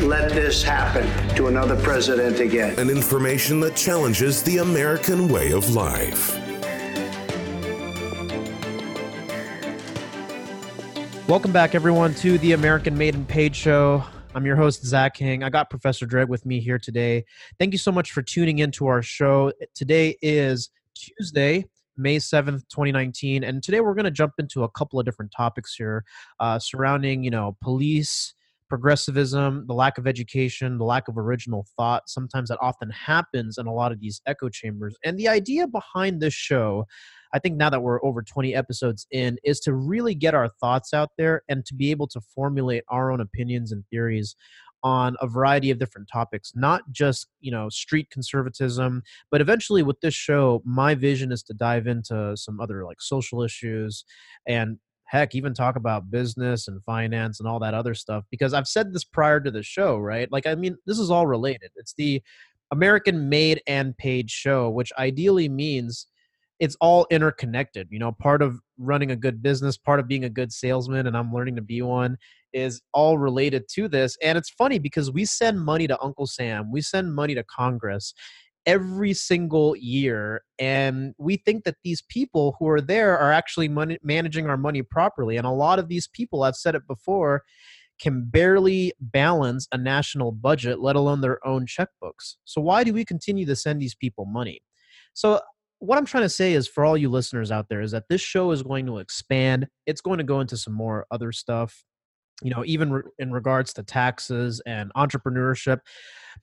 let this happen to another president again. And information that challenges the American way of life. Welcome back, everyone, to the American Made and Paid Show. I'm your host, Zach King. I got Professor Dreg with me here today. Thank you so much for tuning into our show. Today is Tuesday, May 7th, 2019. And today we're going to jump into a couple of different topics here uh, surrounding, you know, police progressivism, the lack of education, the lack of original thought. Sometimes that often happens in a lot of these echo chambers. And the idea behind this show, I think now that we're over 20 episodes in, is to really get our thoughts out there and to be able to formulate our own opinions and theories on a variety of different topics not just you know street conservatism but eventually with this show my vision is to dive into some other like social issues and heck even talk about business and finance and all that other stuff because i've said this prior to the show right? Like i mean this is all related. It's the american made and paid show which ideally means it's all interconnected you know? Part of running a good business part of being a good salesman and i'm learning to be one is all related to this. And it's funny because we send money to uncle sam we send money to congress every single year and we think that these people who are there are actually money, managing our money properly and a lot of these people i've said it before can barely balance a national budget let alone their own checkbooks. So why do we continue to send these people money? So what i'm trying to say is for all you listeners out there is that this show is going to expand. It's going to go into some more other stuff you know even re- in regards to taxes and entrepreneurship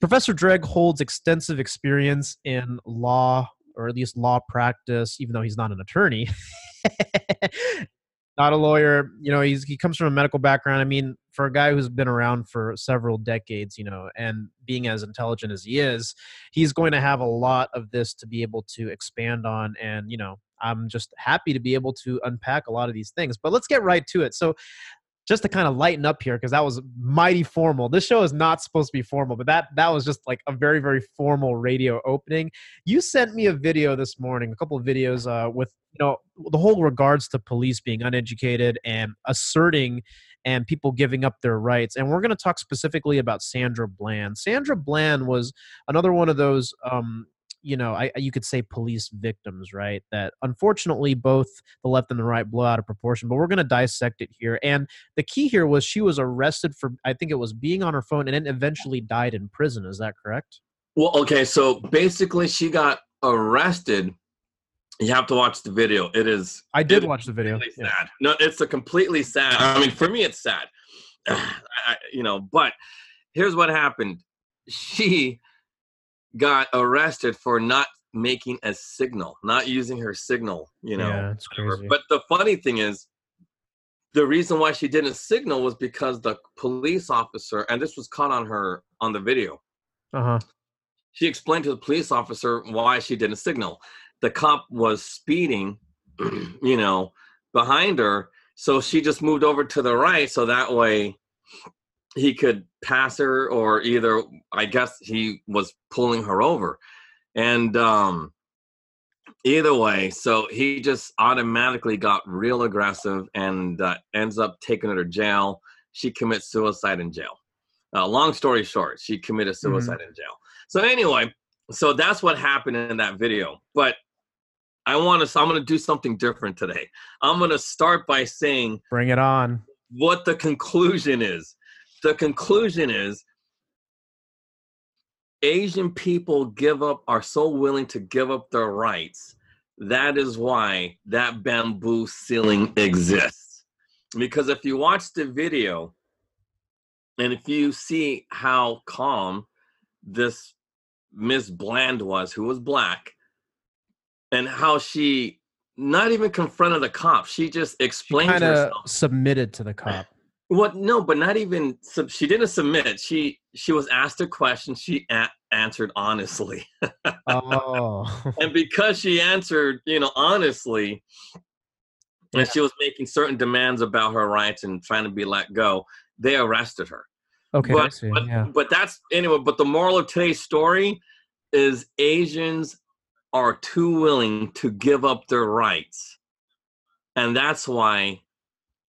professor dreg holds extensive experience in law or at least law practice even though he's not an attorney. Not a lawyer you know he's he comes from a medical background. I mean for a guy who's been around for several decades you know and being as intelligent as he is he's going to have a lot of this to be able to expand on. And you know i'm just happy to be able to unpack a lot of these things. But let's get right to it. So just to kind of lighten up here because that was mighty formal. This show is not supposed to be formal, but that that was just like a very very formal radio opening. You sent me a video this morning, a couple of videos uh, with you know the whole regards to police being uneducated and asserting and people giving up their rights. And we're going to talk specifically about Sandra Bland. Sandra Bland was another one of those um, you know, I, you could say police victims, right? That unfortunately both the left and the right blow out of proportion. But we're going to dissect it here. And the key here was she was arrested for, I think it was being on her phone, and then eventually died in prison. Is that correct? Well, okay. So basically, she got arrested. You have to watch the video. It is. I did watch the video. Yeah. Sad. No, it's a completely sad. I mean, for me, it's sad. I, you know, but here's what happened. She got arrested for not making a signal, not using her signal, you know. Yeah, crazy. But the funny thing is, the reason why she didn't signal was because the police officer, and this was caught on her on the video. Uh huh. She explained to the police officer why she didn't signal. The cop was speeding, you know, behind her, so she just moved over to the right, so that way he could pass her or either i guess he was pulling her over. And um either way so he just automatically got real aggressive and uh, ends up taking her to jail. She commits suicide in jail. Uh, long story short she committed Mm-hmm. suicide mm-hmm. in jail. So anyway so that's what happened in that video. But i want to i'm going to do something different today. I'm going to start by saying bring it on. what the conclusion is the conclusion is Asian people give up, are so willing to give up their rights. That is why that bamboo ceiling exists. Because if you watch the video and if you see how calm this Miss Bland was, who was black, and how she not even confronted the cop, she just explained kind of herself. submitted to the cop. What? No, but not even. sub- She didn't submit. She she was asked a question. She a- answered honestly, Oh, and because she answered, you know, honestly, and she was making certain demands about her rights and trying to be let go, they arrested her. okay. But, see. but, yeah. but that's anyway. But the moral of today's story is Asians are too willing to give up their rights, and that's why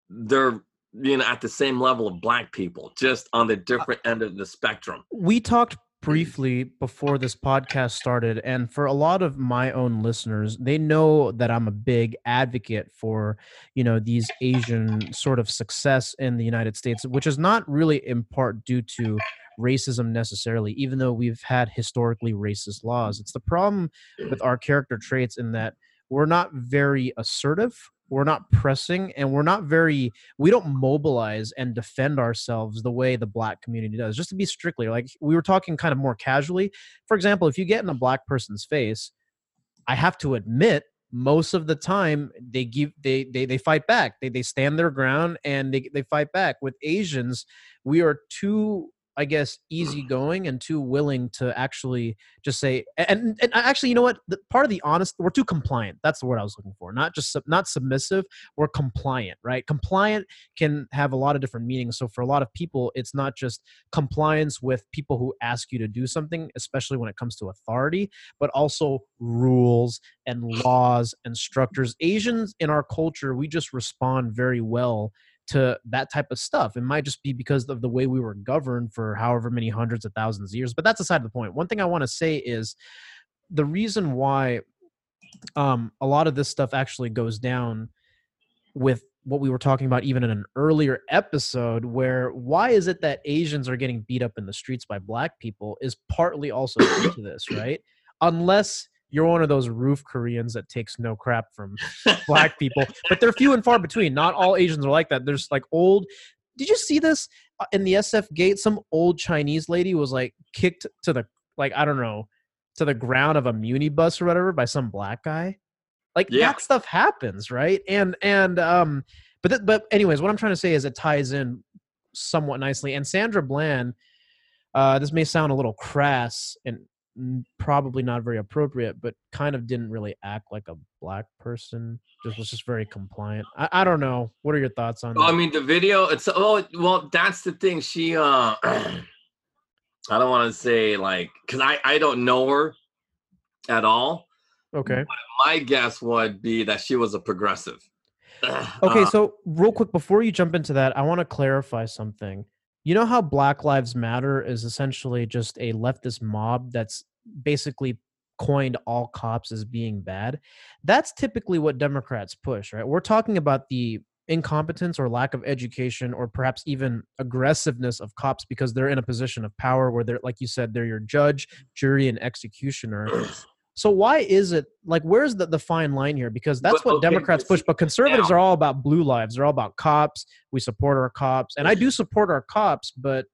they're you know at the same level of black people, just on the uh different end of the spectrum. we talked mm. briefly before this podcast started and for a lot of my own listeners they know that i'm a big advocate for you know these asian sort of success in the united states which is not really in part due to racism necessarily even though we've had historically racist laws it's the problem with our character traits in that we're not very assertive we're not pressing and we're not very we don't mobilize and defend ourselves the way the black community does just to be strictly like we were talking kind of more casually. For example if you get in a black person's face i have to admit most of the time they give they they, they fight back. They, they stand their ground and they, they fight back. With asians we are too i guess easygoing and too willing to actually just say and, and uh, actually you know what? The, part of the honest we're too compliant. That's the word i was looking for. Not just not submissive we're compliant right? Compliant can have a lot of different meanings. So for a lot of people it's not just compliance with people who ask you to do something especially when it comes to authority but also rules and laws and structures. Asians in our culture we just respond very well to that type of stuff. It might just be because of the way we were governed for however many hundreds of thousands of years. But that's aside the point. One thing I want to say is the reason why um, a lot of this stuff actually goes down with what we were talking about even in an earlier episode where why is it that asians are getting beat up in the streets by black people is partly also due to this right unless you're one of those roof koreans that takes no crap from black people but they're few and far between. Not all asians are like that. There's like old did you see this Uh, in the sf gate some old chinese lady was like kicked to the like i don't know to the ground of a muni bus or whatever by some black guy? Like Yeah. that stuff happens right? And and um but th- but anyways what i'm trying to say is it ties in somewhat nicely. And sandra bland uh this may sound a little crass and probably not very appropriate but kind of didn't really act like a black person just was just very compliant i, I don't know what are your thoughts on Well, I mean, the video. It's oh well. That's the thing. She. uh I don't want to say like because I I don't know her at all. okay My guess would be that she was a progressive. Okay, Uh, so real quick before you jump into that, I want to clarify something. You know how Black Lives Matter is essentially just a leftist mob that's basically coined all cops as being bad? That's typically what Democrats push, right? We're talking about the incompetence or lack of education or perhaps even aggressiveness of cops because they're in a position of power where they're like you said they're your judge, jury and executioner. So why is it like where's the, the fine line here? Because that's what okay, Democrats push, but conservatives now- are all about blue lives. They're all about cops. We support our cops, and I do support our cops, but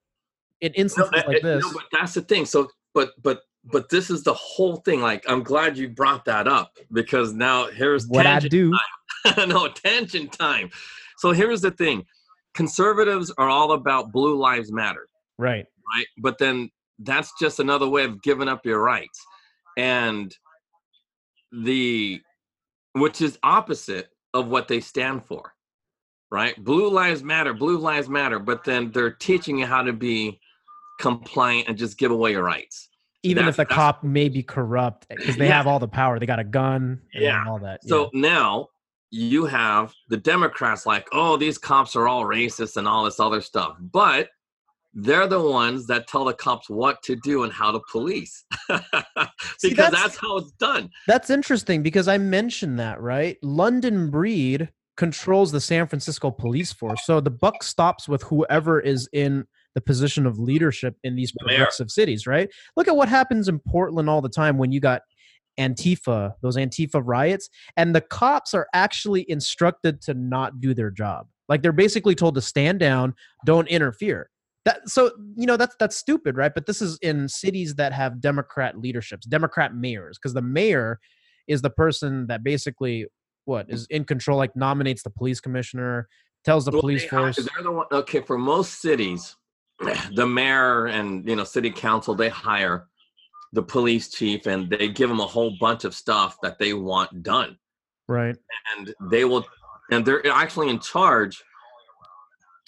in No, instances uh, like uh, this, no, but that's the thing. So, but but but this is the whole thing. Like, I'm glad you brought that up because now here's what I do, no tangent time. So here's the thing: conservatives are all about blue lives matter, right? right? But then that's just another way of giving up your rights, and the which is opposite of what they stand for, right? Blue lives matter, blue lives matter, but then they're teaching you how to be compliant and just give away your rights. Even if the cop may be corrupt because they Yeah. have all the power, they got a gun, and Yeah. all that. So now you have the Democrats like, oh, these cops are all racist and all this other stuff. But they're the ones that tell the cops what to do and how to police. because See, that's, that's- how it's done. That's interesting because I mentioned that, right? London Breed controls the San Francisco police force. So the buck stops with whoever is in the position of leadership in these mayor. progressive cities, right? Look at what happens in Portland all the time when you got Antifa, those Antifa riots, and the cops are actually instructed to not do their job. Like they're basically told to stand down, don't interfere. That so you know that's that's stupid, right? But this is in cities that have Democrat leaderships, Democrat mayors, because the mayor is the person that basically what is in control, like nominates the police commissioner, tells the Well, police they force. They're the one. Okay, for most cities, the mayor and you know city council they hire the police chief and they give them a whole bunch of stuff that they want done, Right. and they will, and they're actually in charge.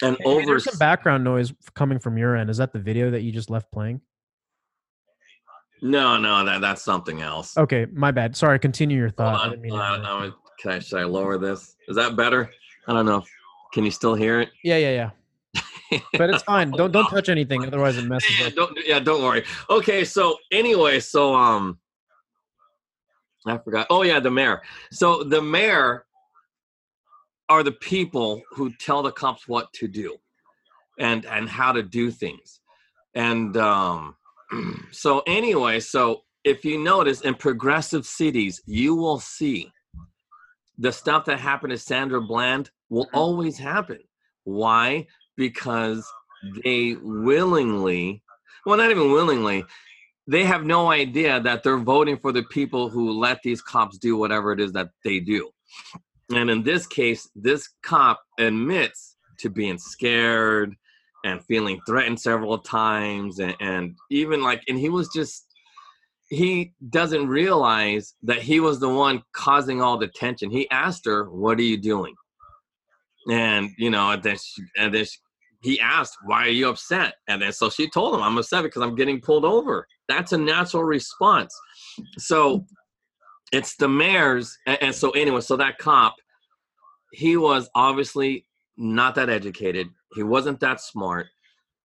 And Hey, over there's some background noise coming from your end. Is that the video that you just left playing? no, no, that that's something else. Okay, my bad. Sorry. Continue your thought. I didn't mean to hold on, can I should I lower this? Is that better? I don't know. Can you still hear it? Yeah, yeah, yeah. But it's fine. Don't don't touch anything, otherwise it messes yeah, up. don't yeah, don't worry. Okay, so anyway, so um I forgot. Oh yeah, the mayor. So the mayor are the people who tell the cops what to do and and how to do things. And um so anyway, so if you notice in progressive cities, you will see the stuff that happened to Sandra Bland will always happen. Why? Because they willingly, well, not even willingly, they have no idea that they're voting for the people who let these cops do whatever it is that they do. And in this case, this cop admits to being scared and feeling threatened several times and, and even like and he was just he doesn't realize that he was the one causing all the tension. He asked her what are you doing? And you know and then she, and then she, he asked why are you upset? And then so she told him i'm upset because i'm getting pulled over. That's a natural response. So it's the mayor's and, and so anyway so that cop he was obviously not that educated. He wasn't that smart.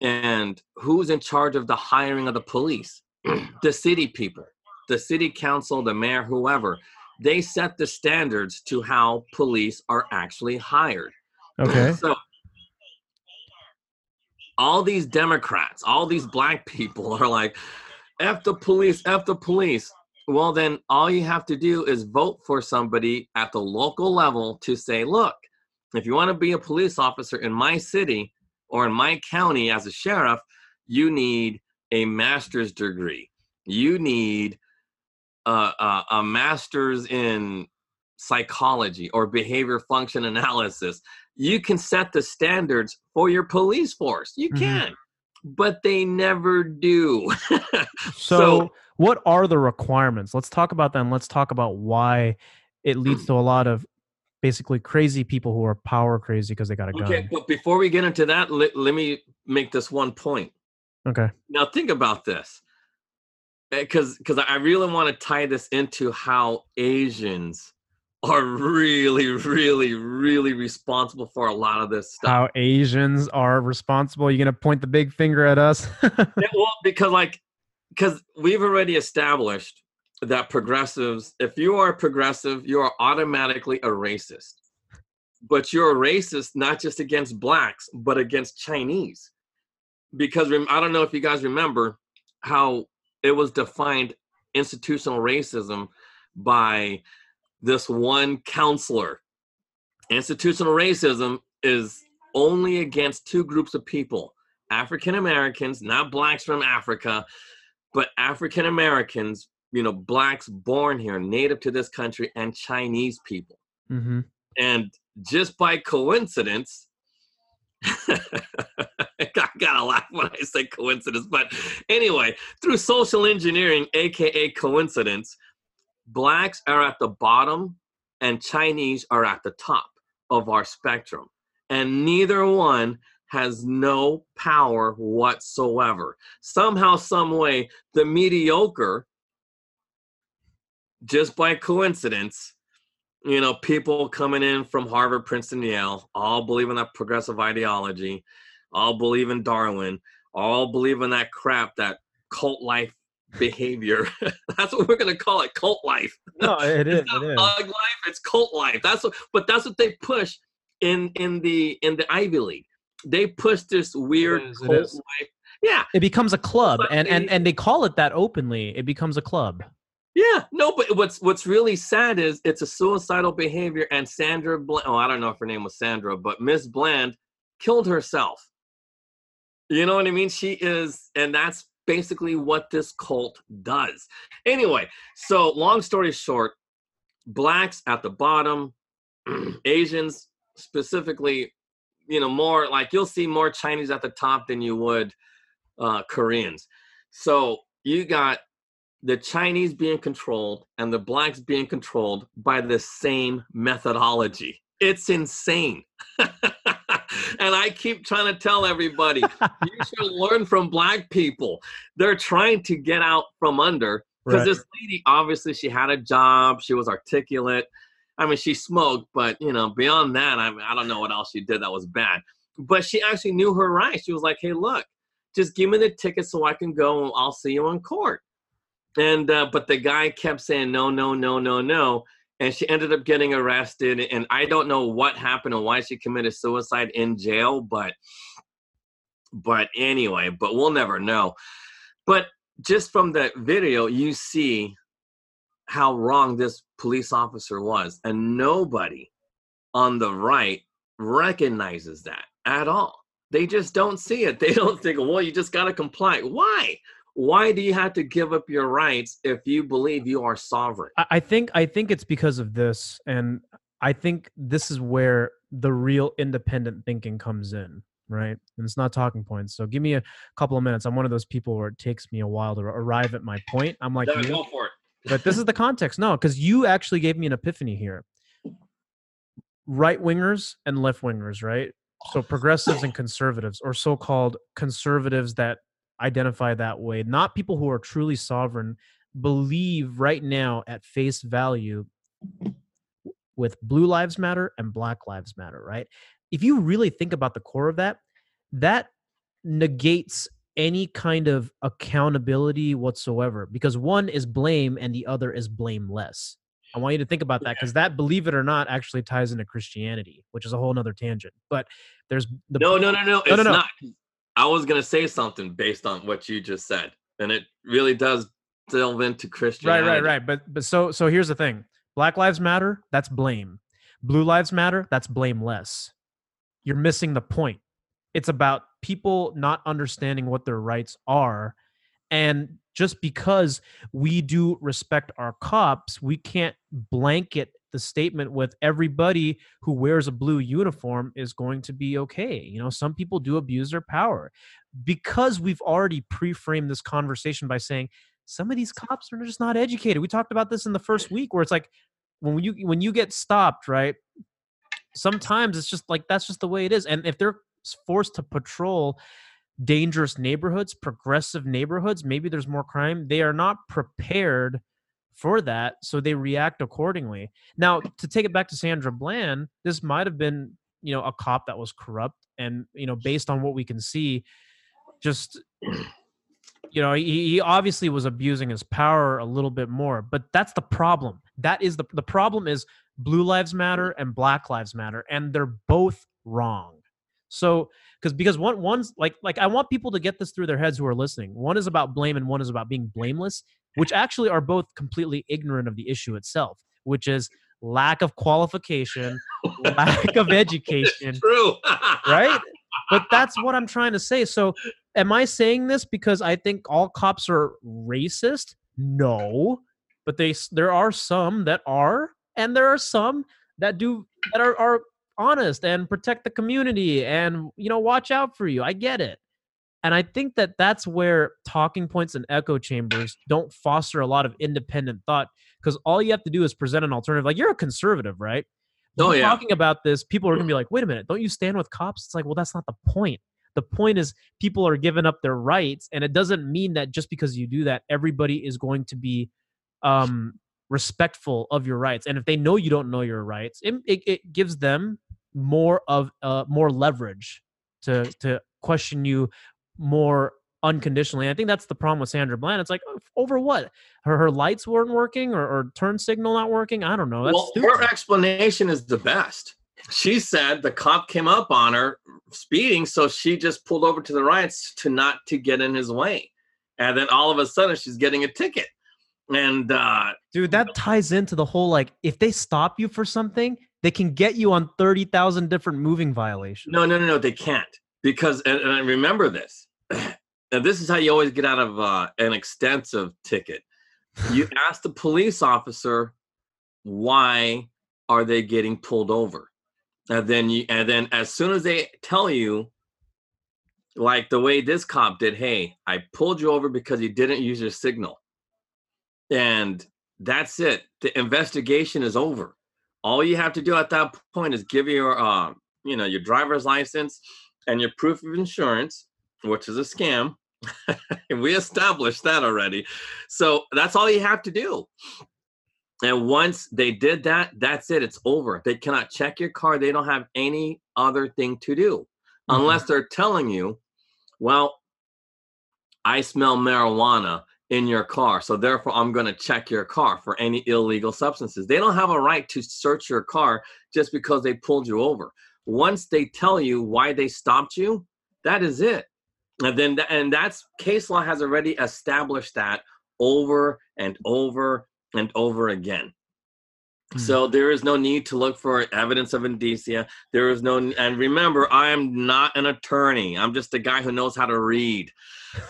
And who's in charge of the hiring of the police? The city people the city council the mayor whoever. They set the standards to how police are actually hired. Okay. so all these Democrats, all these black people are like, F the police, F the police. Well, then all you have to do is vote for somebody at the local level to say, look, if you want to be a police officer in my city or in my county as a sheriff, you need a master's degree. You need a, a, a master's in psychology or behavior function analysis you can set the standards for your police force. You Mhm. can, but they never do. So, what are the requirements? Let's talk about them. Let's talk about why it leads to a lot of basically crazy people who are power crazy because they got a gun. okay, but before we get into that, let, let me make this one point. Okay. Now, think about this, eh, because because I really want to tie this into how Asians are really, really, really responsible for a lot of this stuff. How Asians are responsible. You're gonna point the big finger at us? Yeah, well, because like, because we've already established that progressives, if you are a progressive, you are automatically a racist. But you're a racist not just against blacks, but against Chinese. Because rem- I don't know if you guys remember how it was defined institutional racism by this one counselor. Institutional racism is only against two groups of people African Americans, not blacks from Africa, but African Americans, you know, blacks born here, native to this country, and Chinese people. hmm And just by coincidence, I gotta laugh when I say coincidence, but anyway, through social engineering, aka coincidence, blacks are at the bottom and Chinese are at the top of our spectrum. And neither one has no power whatsoever. Somehow, some way, the mediocre, just by coincidence, you know, people coming in from Harvard, Princeton, Yale, all believe in that progressive ideology, all believe in Darwin, all believe in that crap, that cult life behavior. that's what we're gonna call it, cult life. No, it is. It's not It is. thug life, it's cult life. That's what but that's what they push in in the in the Ivy League. They push this weird is, cult life. Yeah, It becomes a club, But and and and they call it that openly. It becomes a club. Yeah, no, but what's what's really sad is it's a suicidal behavior, and Sandra Bland. Oh, I don't know if her name was Sandra, but Miss Bland killed herself. You know what I mean? She is, and that's basically what this cult does. Anyway, so long story short, blacks at the bottom, Asians specifically you know more like you'll see more Chinese at the top than you would uh, Koreans. So you got the Chinese being controlled and the blacks being controlled by the same methodology. It's insane. and I keep trying to tell everybody, you should learn from black people. They're trying to get out from under because Right. this lady obviously she had a job, she was articulate. I mean, she smoked, but you know, beyond that, I mean, I don't know what else she did that was bad. But she actually knew her rights. She was like, "Hey, look, just give me the ticket so I can go. and I'll see you in court." And uh, but the guy kept saying no, no, no, no, no, and she ended up getting arrested. And I don't know what happened and why she committed suicide in jail, but but anyway, but we'll never know. But just from the video, you see how wrong this police officer was, and nobody on the right recognizes that at all. They just don't see it. They don't think, well, you just got to comply. Why? Why do you have to give up your rights if you believe you are sovereign? I, I think I think it's because of this, and I think this is where the real independent thinking comes in, right? And it's not talking points. So give me a couple of minutes. I'm one of those people where it takes me a while to arrive at my point. I'm like, you, go for it. but this is the context. No, because you actually gave me an epiphany here. Right wingers and left wingers, right? So progressives and conservatives, or so called conservatives that identify that way, not people who are truly sovereign, believe right now at face value with Blue Lives Matter and Black Lives Matter, right? If you really think about the core of that, that negates any kind of accountability whatsoever because one is blame and the other is blameless. I want you to think about that because that, believe it or not, actually ties into Christianity, which is a whole nother tangent. But there's the No, no, no, no. It's no, no. I was gonna say something based on what you just said, and it really does delve into Christianity. right, right, right. But but so so here's the thing: Black Lives Matter, that's blame. Blue Lives Matter, that's blameless. You're missing the point. It's about people not understanding what their rights are, and just because we do respect our cops, we can't blanket the statement with everybody who wears a blue uniform is going to be okay. You know, some people do abuse their power because we've already pre-framed this conversation by saying some of these cops are just not educated. We talked about this in the first eh. week where it's like when you when you get stopped, right? Sometimes it's just like that's just the way it is. And if they're forced to patrol dangerous neighborhoods, progressive neighborhoods, maybe there's more crime. They are not prepared for that, so they react accordingly. Now, to take it back to Sandra Bland, this might have been, you know, a cop that was corrupt and, you know, based on what we can see, just you know, he, he obviously was abusing his power a little bit more, but that's the problem. That is the the problem is blue lives matter and black lives matter and they're both wrong. So because because one one's like like I want people to get this through their heads who are listening. One is about blame and one is about being blameless, which actually are both completely ignorant of the issue itself, which is lack of qualification, lack of education, True. right? But that's what I'm trying to say. So, am I saying this because I think all cops are racist? No, but they there are some that are, and there are some that do that are are honest and protect the community and you know watch out for you. I get it. And I think that that's where talking points and echo chambers don't foster a lot of independent thought because all you have to do is present an alternative. Like you're a conservative, right? Oh, yeah. Talking about this, people are gonna be like, "Wait a minute, don't you stand with cops?" It's like, well, that's not the point. The point is people are giving up their rights, and it doesn't mean that just because you do that, everybody is going to be um, respectful of your rights. And if they know you don't know your rights, it, it, it gives them more of uh, more leverage to to question you more unconditionally. I think that's the problem with Sandra Bland. It's like "Oh, over what? Her her lights weren't working, or, or turn signal not working. I don't know. That's well, stupid. her explanation is the best. She said the cop came up on her speeding, so she just pulled over to the right to not to get in his way, and then all of a sudden she's getting a ticket. And uh, Dude, that ties into the whole like if they stop you for something, they can get you on 30,000 different moving violations. no, no, no, no, they can't because and, and I remember this. And this is how you always get out of uh, an extensive ticket. You ask the police officer why are they getting pulled over? And then you and then as soon as they tell you like the way this cop did hey i pulled you over because you didn't use your signal. And that's it. The investigation is over. All you have to do at that point is give your uh, you know your driver's license and your proof of insurance which is a scam we established that already so that's all you have to do and once they did that, that's it. It's over. They cannot check your car. They don't have any other thing to do mm-hmm. unless they're telling you, well, I smell marijuana in your car. So therefore, I'm going to check your car for any illegal substances. They don't have a right to search your car just because they pulled you over. Once they tell you why they stopped you, that is it. And then, and that's case law has already established that over and over and over again. Hmm. So there is no need to look for evidence of indicia. There is no, and remember, I am not an attorney. I'm just a guy who knows how to read.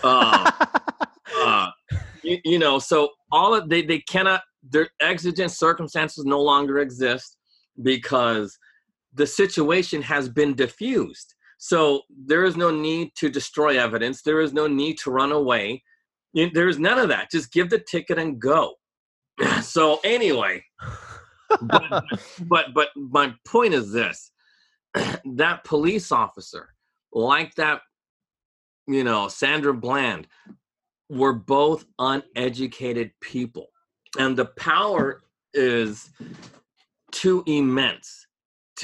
Uh, uh, you, you, know, so all of they they cannot. Their exigent circumstances no longer exist because the situation has been diffused. So there is no need to destroy evidence. There is no need to run away. There is none of that. Just give the ticket and go. so anyway, but, but but my point is this: that police officer, like that, you know, Sandra Bland, were both uneducated people, and the power is too immense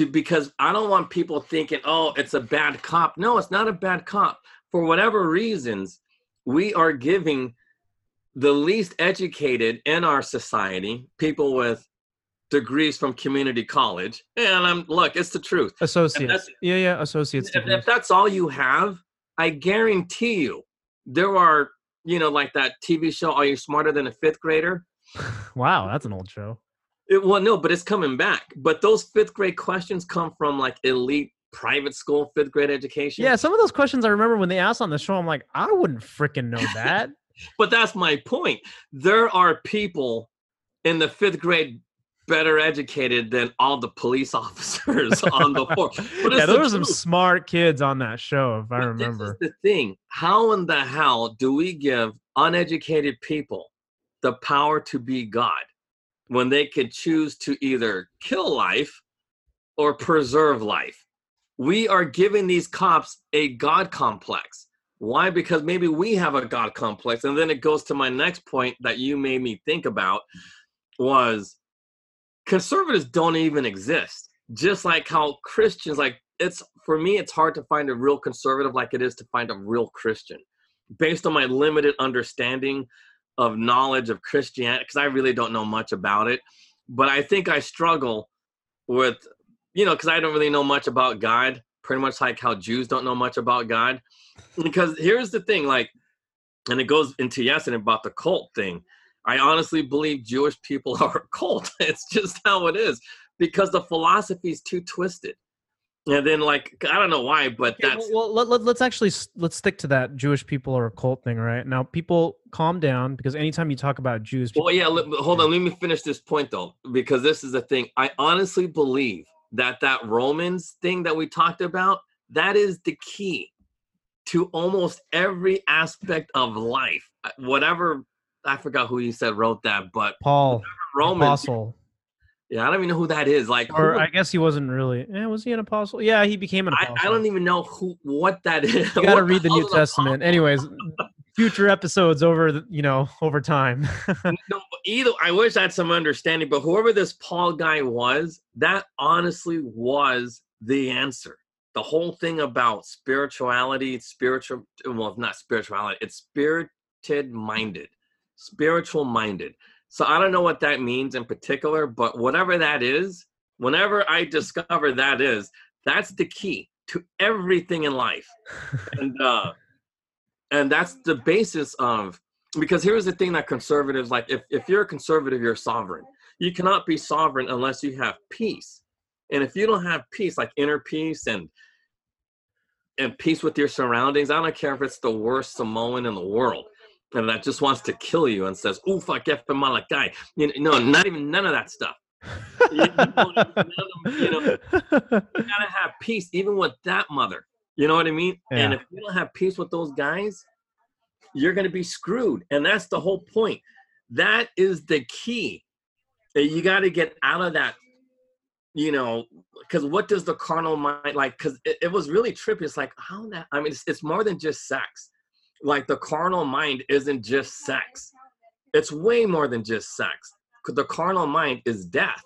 to because I don't want people thinking, oh, it's a bad cop. No, it's not a bad cop. For whatever reasons, we are giving the least educated in our society, people with degrees from community college, and I'm look, it's the truth. Associates. Yeah, yeah, associates. If, if, that's all you have, I guarantee you there are, you know, like that TV show, Are You Smarter Than a Fifth Grader? wow, that's an old show. It, well, no, but it's coming back. But those fifth grade questions come from like elite private school fifth grade education. Yeah, some of those questions I remember when they asked on the show, I'm like, I wouldn't freaking know that but that's my point. There are people in the fifth grade better educated than all the police officers on the force. yeah, there were some smart kids on that show, if I remember. the thing. How in the hell do we give uneducated people the power to be God when they could choose to either kill life or preserve life? We are giving these cops a God complex. Why? Because maybe we have a God complex. And then it goes to my next point that you made me think about was conservatives don't even exist. Just like how Christians, like it's for me, it's hard to find a real conservative like it is to find a real Christian. Based on my limited understanding of knowledge of Christianity, because I really don't know much about it. But I think I struggle with, you know, because I don't really know much about God, pretty much like how Jews don't know much about God because here's the thing like and it goes into yesterday about the cult thing i honestly believe jewish people are a cult it's just how it is because the philosophy is too twisted and then like i don't know why but okay, that's well let, let, let's actually let's stick to that jewish people are a cult thing right now people calm down because anytime you talk about jews well yeah let, hold on let me finish this point though because this is the thing i honestly believe that that romans thing that we talked about that is the key to almost every aspect of life. Uh, whatever I forgot who you said wrote that, but Paul Roman apostle. Yeah, I don't even know who that is. Like, or who, I guess he wasn't really. Yeah, was he an apostle? Yeah, he became an apostle. I, I don't even know who what that is. You got to read the New Testament. Anyways, future episodes over the, you know over time. no, either I wish I had some understanding, but whoever this Paul guy was, that honestly was the answer the whole thing about spirituality, spiritual, well, not spirituality, it's spirited minded, spiritual minded. So I don't know what that means in particular, but whatever that is, whenever I discover that is, that's the key to everything in life. and, uh, and that's the basis of, because here's the thing that conservatives like, if, if you're a conservative, you're sovereign. You cannot be sovereign unless you have peace and if you don't have peace, like inner peace and and peace with your surroundings, I don't care if it's the worst Samoan in the world and that just wants to kill you and says, "Oof, I get from guy." You know, no, not even none of that stuff. you, you, know, you gotta have peace even with that mother. You know what I mean? Yeah. And if you don't have peace with those guys, you're gonna be screwed. And that's the whole point. That is the key. Eh, you got to get out of that you know, because what does the carnal mind like? Because it, it, was really trippy. It's like how that. I mean, it's, it's more than just sex. Like the carnal mind isn't just sex. It's way more than just sex. The carnal mind is death,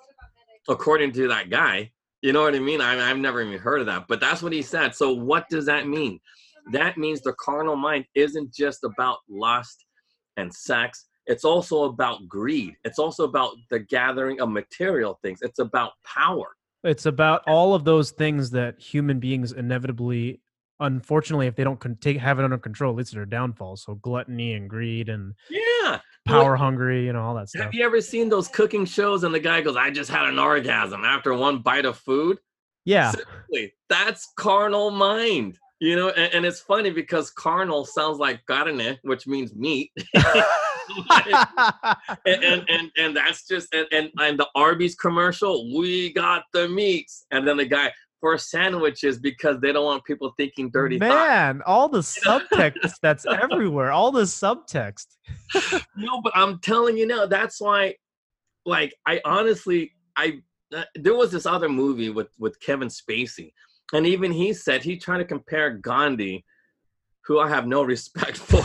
according to that guy. You know what I mean? I, I've never even heard of that, but that's what he said. So what does that mean? That means the carnal mind isn't just about lust and sex it's also about greed. It's also about the gathering of material things. It's about power. It's about all of those things that human beings inevitably, unfortunately, if they don't con- take have it under control, leads to their downfall. So gluttony and greed and yeah, power hungry, you know, all that stuff. Have you ever seen those cooking shows and the guy goes, "I just had an orgasm after one bite of food"? Yeah, Seriously, that's carnal mind. You know, and, and, it's funny because carnal sounds like carne, which means meat. and, and, and and that's just and, and and the Arby's commercial, we got the meats, and then the guy for sandwiches because they don't want people thinking dirty. Man, thoughts. all the subtext that's everywhere, all the subtext. no, but I'm telling you now, that's why. Like, I honestly, I uh, there was this other movie with with Kevin Spacey, and even he said he tried to compare Gandhi who I have no respect for,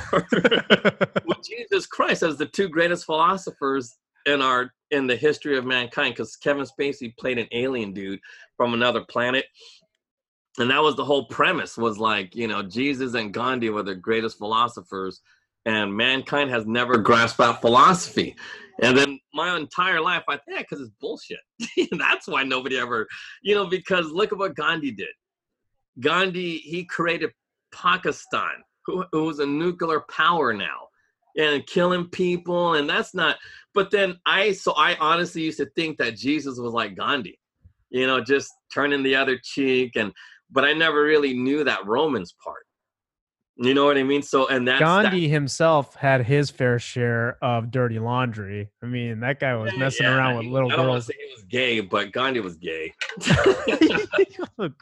with Jesus Christ as the two greatest philosophers in our in the history of mankind. Because Kevin Spacey played an alien dude from another planet, and that was the whole premise. Was like you know Jesus and Gandhi were the greatest philosophers, and mankind has never grasped that philosophy. And then my entire life, I think, yeah, because it's bullshit. That's why nobody ever, you know, because look at what Gandhi did. Gandhi, he created Pakistan, who, who's a nuclear power now, and killing people, and that's not. But then I, so I honestly used to think that Jesus was like Gandhi, you know, just turning the other cheek, and but I never really knew that Romans part. You know what I mean? So, and that Gandhi that. himself had his fair share of dirty laundry. I mean, that guy was messing yeah, around with little I don't girls. Say he was gay, but Gandhi was gay.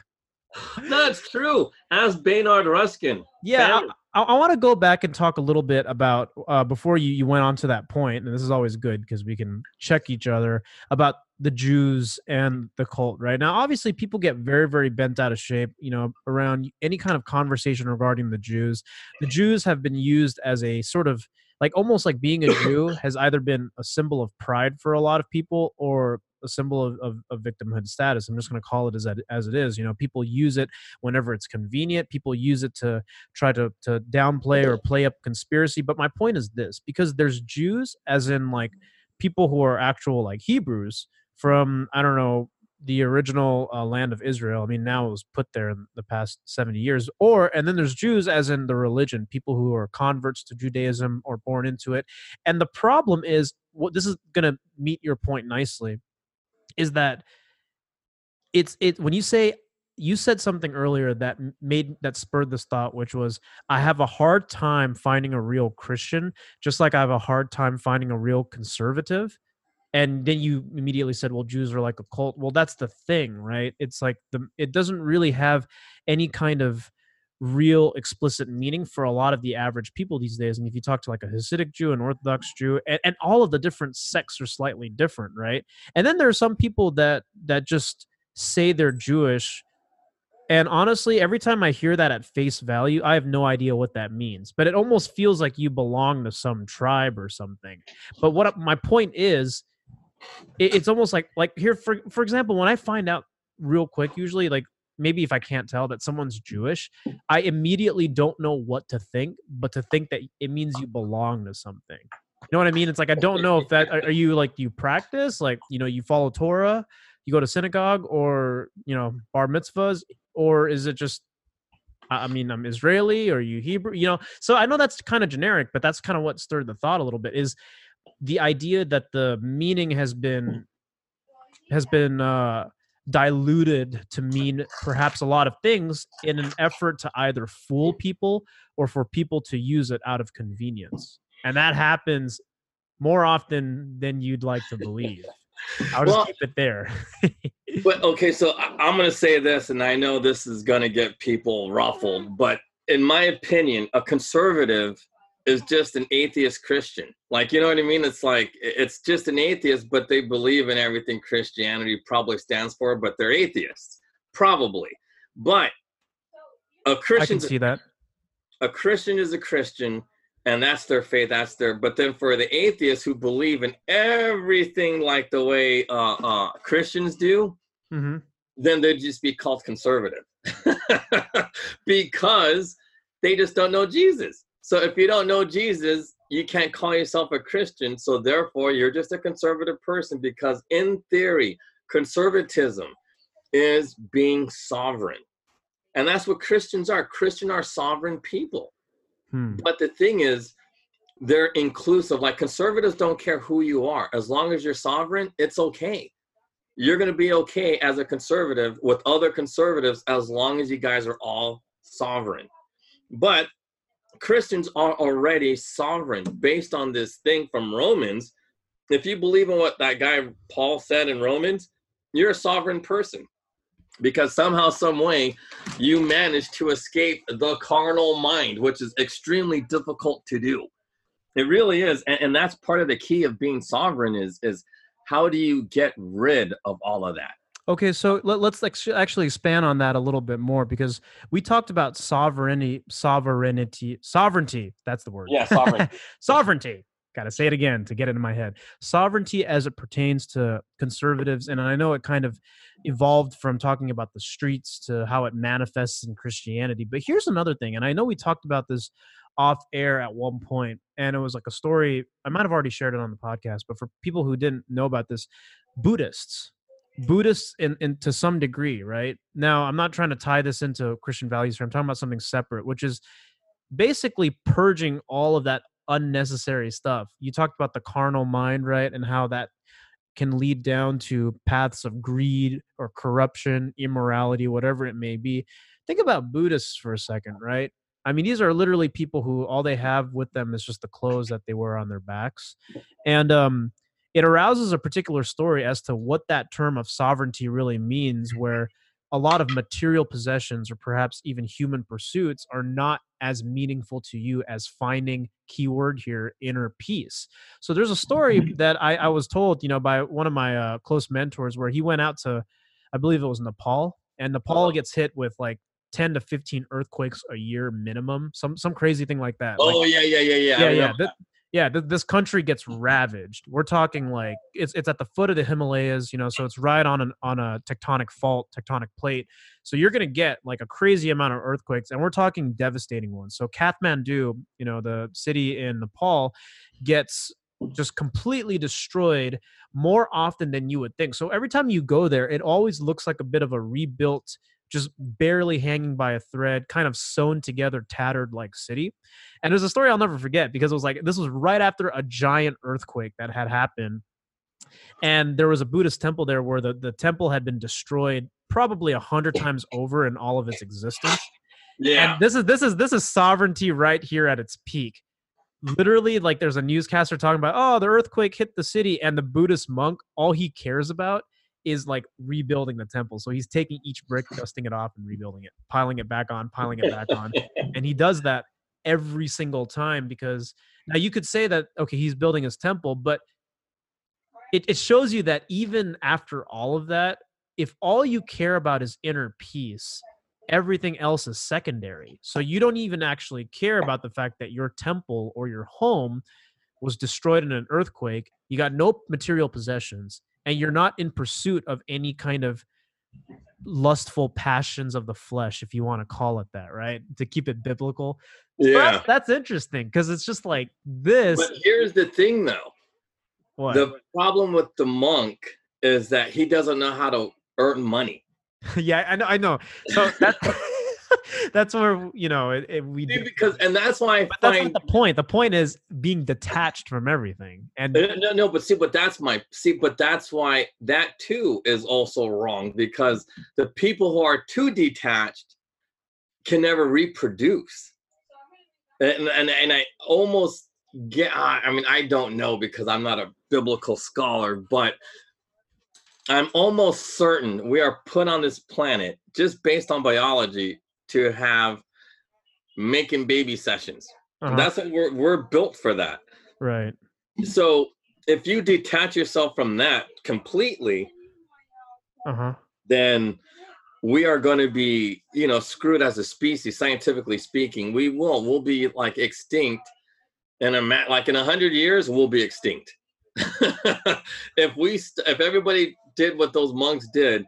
That's true. Ask Bayard Rustin. Yeah, I, I, want to go back and talk a little bit about uh, before you, you went on to that point, and this is always good because we can check each other about the Jews and the cult. Right now, obviously, people get very, very bent out of shape. You know, around any kind of conversation regarding the Jews. The Jews have been used as a sort of like almost like being a Jew has either been a symbol of pride for a lot of people or a symbol of, of, of victimhood status. I'm just going to call it as as it is. You know, people use it whenever it's convenient. People use it to try to to downplay or play up conspiracy. But my point is this: because there's Jews, as in like people who are actual like Hebrews from I don't know the original uh, land of Israel. I mean, now it was put there in the past 70 years. Or, and then there's Jews, as in the religion, people who are converts to Judaism or born into it. And the problem is, what this is going to meet your point nicely is that it's it when you say you said something earlier that made that spurred this thought which was i have a hard time finding a real christian just like i have a hard time finding a real conservative. And then you immediately said well jews are like a cult. Well that's the thing right? It's like the it doesn't really have any kind of real explicit meaning for a lot of the average people these days. And if you talk to like a Hasidic Jew, an Orthodox Jew, and, and all of the different sects are slightly different, right? And then there are some people that that just say they're Jewish. And honestly, every time I hear that at face value, I have no idea what that means. But it almost feels like you belong to some tribe or something. But what my point is, it, it's almost like like here for for example, when I find out real quick, usually like maybe if I can't tell that someone's Jewish, I immediately don't know what to think, but to think that it means you belong to something. You know what I mean? It's like I don't know if that are you like you practice like you know you follow Torah, you go to synagogue or you know bar mitzvahs, or is it just I mean I'm Israeli or you Hebrew? You know, so I know that's kind of generic, but that's kind of what stirred the thought a little bit. Is the idea that the meaning has been has been uh diluted to mean perhaps a lot of things in an effort to either fool people or for people to use it out of convenience. And that happens more often than you'd like to believe. I'll just Well- keep it there. But okay, so I'm going to say this, and I know this is going to get people ruffled, but in my opinion, a conservative is just an atheist Christian. Like, you know what I mean? It's like it's just an atheist, but they believe in everything Christianity probably stands for, but they're atheists, probably. But a I can see that. a Christian is a Christian, and that's their faith. That's their. But then for the atheists who believe in everything like the way uh, uh, Christians do, hmm then they'd just be called conservative because they just don't know Jesus. So if you don't know Jesus, you can't call yourself a Christian. So therefore, you're just a conservative person because, in theory, conservatism is being sovereign. And that's what Christians are. Christians are sovereign people. Hmm. But the thing is, they're inclusive. Like conservatives don't care who you are. As long as you're sovereign, it's okay. You're going to be okay as a conservative with other conservatives as long as you guys are all sovereign. But Christians are already sovereign based on this thing from Romans. If you believe in what that guy Paul said in Romans, you're a sovereign person because somehow, some way, you manage to escape the carnal mind, which is extremely difficult to do. It really is, and, and that's part of the key of being sovereign is is how do you get rid of all of that? Okay, so let, let's ex- actually expand on that a little bit more because we talked about sovereignty, sovereignty, sovereignty. That's the word. Yeah, sovereign. sovereignty. Got to say it again to get it in my head. Sovereignty as it pertains to conservatives, and I know it kind of evolved from talking about the streets to how it manifests in Christianity. But here's another thing, and I know we talked about this off air at one point, and it was like a story. I might have already shared it on the podcast, but for people who didn't know about this, Buddhists, Buddhists in, in to some degree, right? Now, I'm not trying to tie this into Christian values here. I'm talking about something separate, which is basically purging all of that unnecessary stuff. You talked about the carnal mind, right? And how that can lead down to paths of greed or corruption, immorality, whatever it may be. Think about Buddhists for a second, right? I mean, these are literally people who all they have with them is just the clothes that they wear on their backs. And um, it arouses a particular story as to what that term of sovereignty really means, mm-hmm. where a lot of material possessions or perhaps even human pursuits are not as meaningful to you as finding keyword here inner peace so there's a story mm-hmm. that i, I was told you know by one of my uh, close mentors where he went out to i believe it was nepal and nepal uh-huh. gets hit with like 10 to 15 earthquakes a year minimum some some crazy thing like that Like, Oh yeah, yeah, yeah, yeah. Yeah, yeah. remember Th- yeah, th- this country gets mm-hmm. ravaged. We're talking like it's it's at the foot of the Himalayas, you know, so it's right on an on a tectonic fault, tectonic plate. So you're gonna get like a crazy amount of earthquakes, and we're talking devastating ones. So Kathmandu, you know, the city in Nepal, gets just completely destroyed more often than you would think. So every time you go there, it always looks like a bit of a rebuilt, just barely hanging by a thread, kind of sewn together, tattered like city. And there's a story I'll never forget because it was like this was right after a giant earthquake that had happened. And there was a Buddhist temple there where the, the temple had been destroyed probably a hundred times over in all of its existence. Yeah. And this is this is this is sovereignty right here at its peak. Literally, like there's a newscaster talking about, oh, the earthquake hit the city, and the Buddhist monk, all he cares about is like rebuilding the temple. So he's taking each brick, dusting it off, and rebuilding it, piling it back on, piling it back on. And he does that every single time because now you could say that okay, he's building his temple, but it, it shows you that even after all of that, if all you care about is inner peace, everything else is secondary. So you don't even actually care about the fact that your temple or your home was destroyed in an earthquake. You got no material possessions, and you're not in pursuit of any kind of lustful passions of the flesh, if you want to call it that, right? To keep it biblical. So yeah. that's, that's interesting because it's just like this. But here's the thing, though. What? The problem with the monk is that he doesn't know how to earn money. yeah, I know. I know. So that's that's where you know it, it, we. See, because and that's why I But that's not the point. The point is being detached from everything. And no, no, no, but see, but that's my see, but that's why that too is also wrong because the people who are too detached can never reproduce, and and, and I almost get. I mean, I don't know because I'm not a biblical scholar, but I'm almost certain we are put on this planet just based on biology to have making baby sessions. Uh-huh. That's what we're we're built for that. right. So if you detach yourself from that completely, Uh huh. then we are going to be, you know, screwed as a species, scientifically speaking. We will. We'll be like extinct in a ma- like in a hundred years. We'll be extinct. if we, st- if everybody did what those monks did,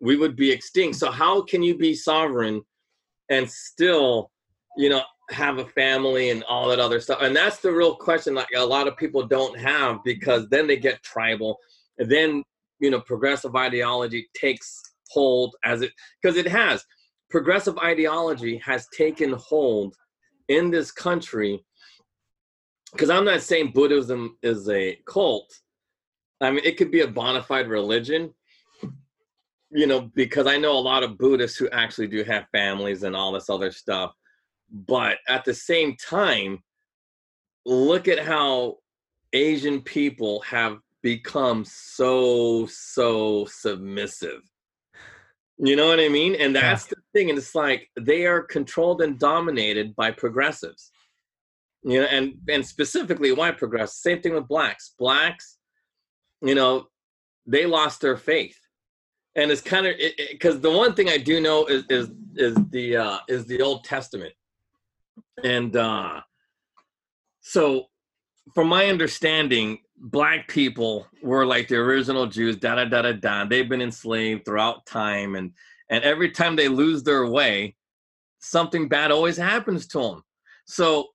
we would be extinct. So how can you be sovereign and still, you know, have a family and all that other stuff? And that's the real question. Like a lot of people don't have because then they get tribal. And then you know progressive ideology takes hold as it because it has progressive ideology has taken hold in this country because i'm not saying buddhism is a cult i mean it could be a bona fide religion you know because i know a lot of buddhists who actually do have families and all this other stuff but at the same time look at how asian people have become so so submissive. You know what i mean? And that's the thing and it's like they are controlled and dominated by progressives. You know and and specifically white progressives same thing with blacks. Blacks you know they lost their faith and it's kind of because the one thing i do know is is is the uh is the old testament. And uh so from my understanding black people were like the original jews da da da da da. They've been enslaved throughout time. And and every time they lose their way something bad always happens to them so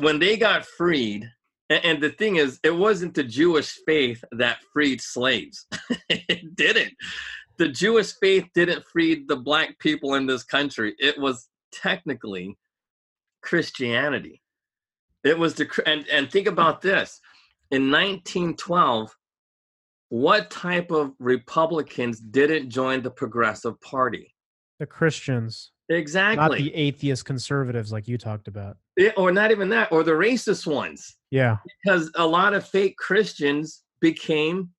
when they got freed and, and the thing is it wasn't the jewish faith that freed slaves. It didn't the jewish faith didn't free the black people in this country. It was technically christianity. It was the and and think about this. In 1912 what type of republicans didn't join the progressive party? The Christians, exactly. not the atheist conservatives like you talked about. Yeah, or not even that or the racist ones. Yeah. because a lot of fake christians became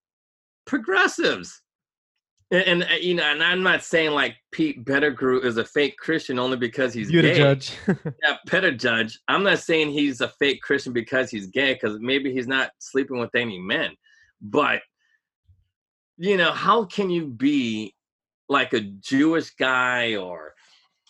progressives and, and uh, you know and i'm not saying like pete Buttigieg is a fake christian only because he's you gay judge. yeah, Petter Judge. I'm not saying he's a fake Christian because he's gay, because maybe he's not sleeping with any men. But you know, how can you be like a Jewish guy or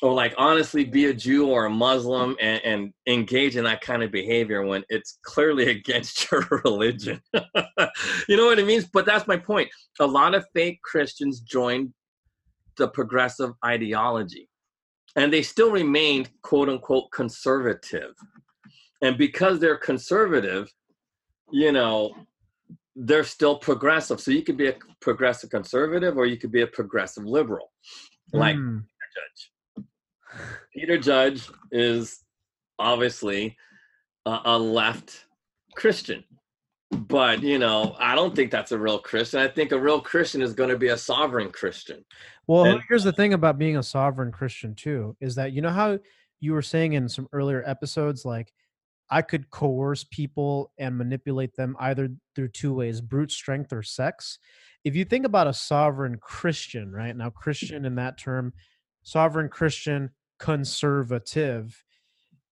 or like honestly be a Jew or a Muslim and, and engage in that kind of behavior when it's clearly against your religion? you know what it means? But that's my point. A lot of fake Christians joined the progressive ideology and they still remained quote unquote conservative. And because they're conservative, you know, they're still progressive. So you could be a progressive conservative or you could be a progressive liberal, like Hmm. Judge. Peter Judge is obviously a, a left Christian. But, you know, I don't think that's a real Christian. I think a real Christian is going to be a sovereign Christian. Well, And- here's the thing about being a sovereign Christian too is that you know how you were saying in some earlier episodes, like I could coerce people and manipulate them either through two ways brute strength or sex. If you think about a sovereign Christian, right now, Christian in that term, sovereign Christian, conservative,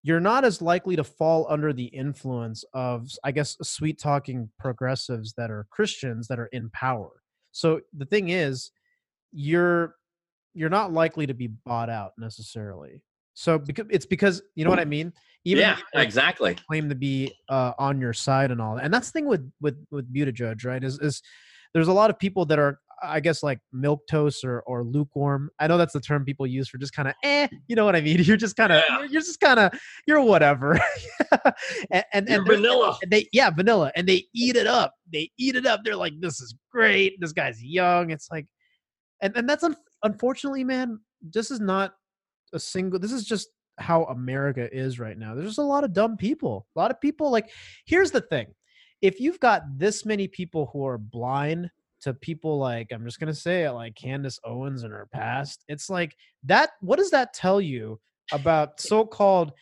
you're not as likely to fall under the influence of, I guess, sweet talking progressives that are Christians that are in power. So the thing is, you're you're not likely to be bought out necessarily. So because it's because you know what I mean. Even yeah, exactly. claim to be uh, on your side and all that. And that's the thing with with with Buttigieg, right? Is is there's a lot of people that are, I guess, like milk toast or or lukewarm. I know that's the term people use for just kind of, eh, you know what I mean? You're just kind of, Yeah. you're, you're just kind of, you're whatever. and and, and vanilla. and they yeah vanilla and they eat it up they eat it up they're like this is great this guy's young it's like and and that's un- unfortunately man this is not a single this is just how america is right now there's just a lot of dumb people a lot of people like here's the thing if you've got this many people who are blind to people like i'm just gonna say it like candace owens and her past it's like that what does that tell you about so-called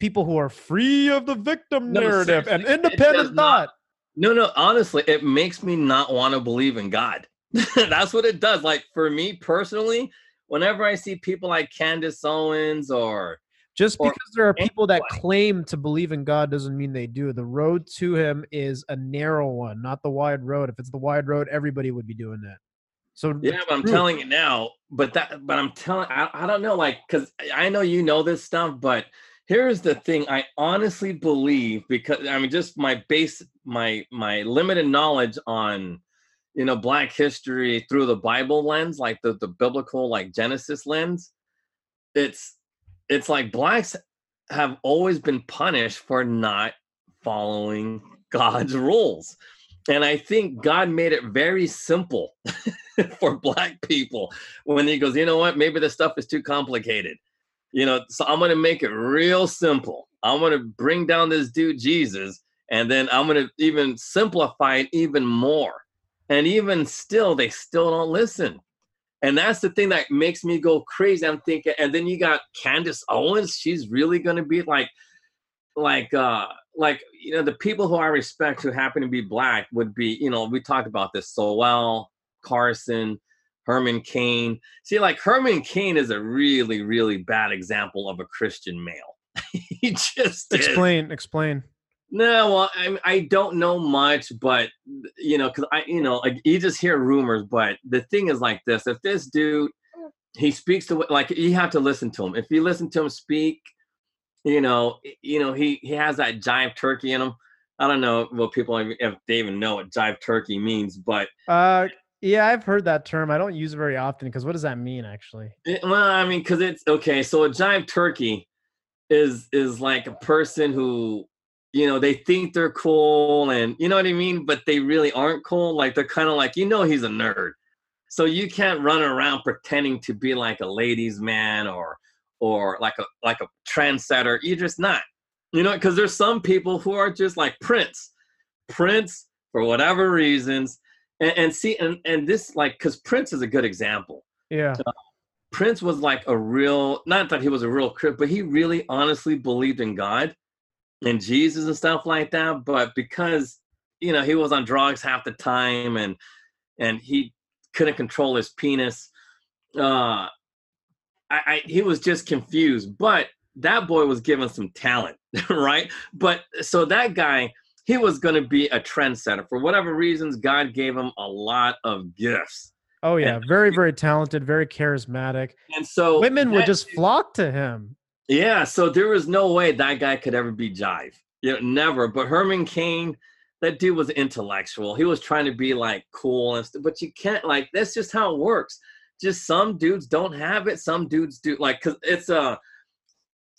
people who are free of the victim No, narrative and seriously, independent thought No, no, honestly, it makes me not want to believe in God. That's what it does. Like for me personally, whenever I see people like Candace Owens or Just Or because there are people that claim to believe in God doesn't mean they do. The road to Him is a narrow one, not the wide road. If it's the wide road, everybody would be doing that. So Yeah, but I'm true. telling you now. But that, but I'm telling, I, I don't know, like, because I know you know this stuff, but here's the thing: I honestly believe because I mean, just my base, my my limited knowledge on, you know, Black history through the Bible lens, like the the biblical, like Genesis lens. It's it's like blacks have always been punished for not following God's rules. And I think God made it very simple for black people when he goes, you know what, maybe this stuff is too complicated. You know, so I'm going to make it real simple. I'm going to bring down this dude Jesus, and then I'm going to even simplify it even more. And even still, they still don't listen. And that's the thing that makes me go crazy. I'm thinking, and then you got Candace Owens. She's really going to be like, like, uh, like you know, the people who I respect who happen to be black would be, you know, we talked about this. Sowell, Carson, Herman Cain. See, like Herman Cain is a really, really bad example of a Christian male. he just is. explain, explain. No, well, I, I don't know much, but you know, because I, you know, like you just hear rumors. But the thing is like this: if this dude, he speaks to like you have to listen to him. If you listen to him speak, you know, you know, he he has that jive turkey in him. I don't know what people if they even know what jive turkey means, but Uh, yeah, I've heard that term. I don't use it very often because what does that mean actually? It- well, I mean, because it's okay. So a jive turkey is is like a person who, you know, they think they're cool, and you know what I mean, but they really aren't cool. Like they're kind of like, you know, he's a nerd, so you can't run around pretending to be like a ladies' man or or like a like a trendsetter. You're just not, you know, because there's some people who are just like Prince, Prince for whatever reasons, and, and see, and and this like because Prince is a good example. Yeah, uh, Prince was like a real, not that he was a real crip, but he really honestly believed in God and Jesus and stuff like that. But because, you know, he was on drugs half the time and and he couldn't control his penis, uh I, I he was just confused. But that boy was given some talent, right? But so that guy, he was gonna be a trendsetter. For whatever reasons, God gave him a lot of gifts. oh yeah, very very talented, very charismatic. And so Women would just dude- flock to him. Yeah, so there was no way that guy could ever be Jive. You know, never. But Herman Cain, that dude was intellectual. He was trying to be like cool and stuff, but you can't like that's just how it works. Just some dudes don't have it, some dudes do like cuz it's uh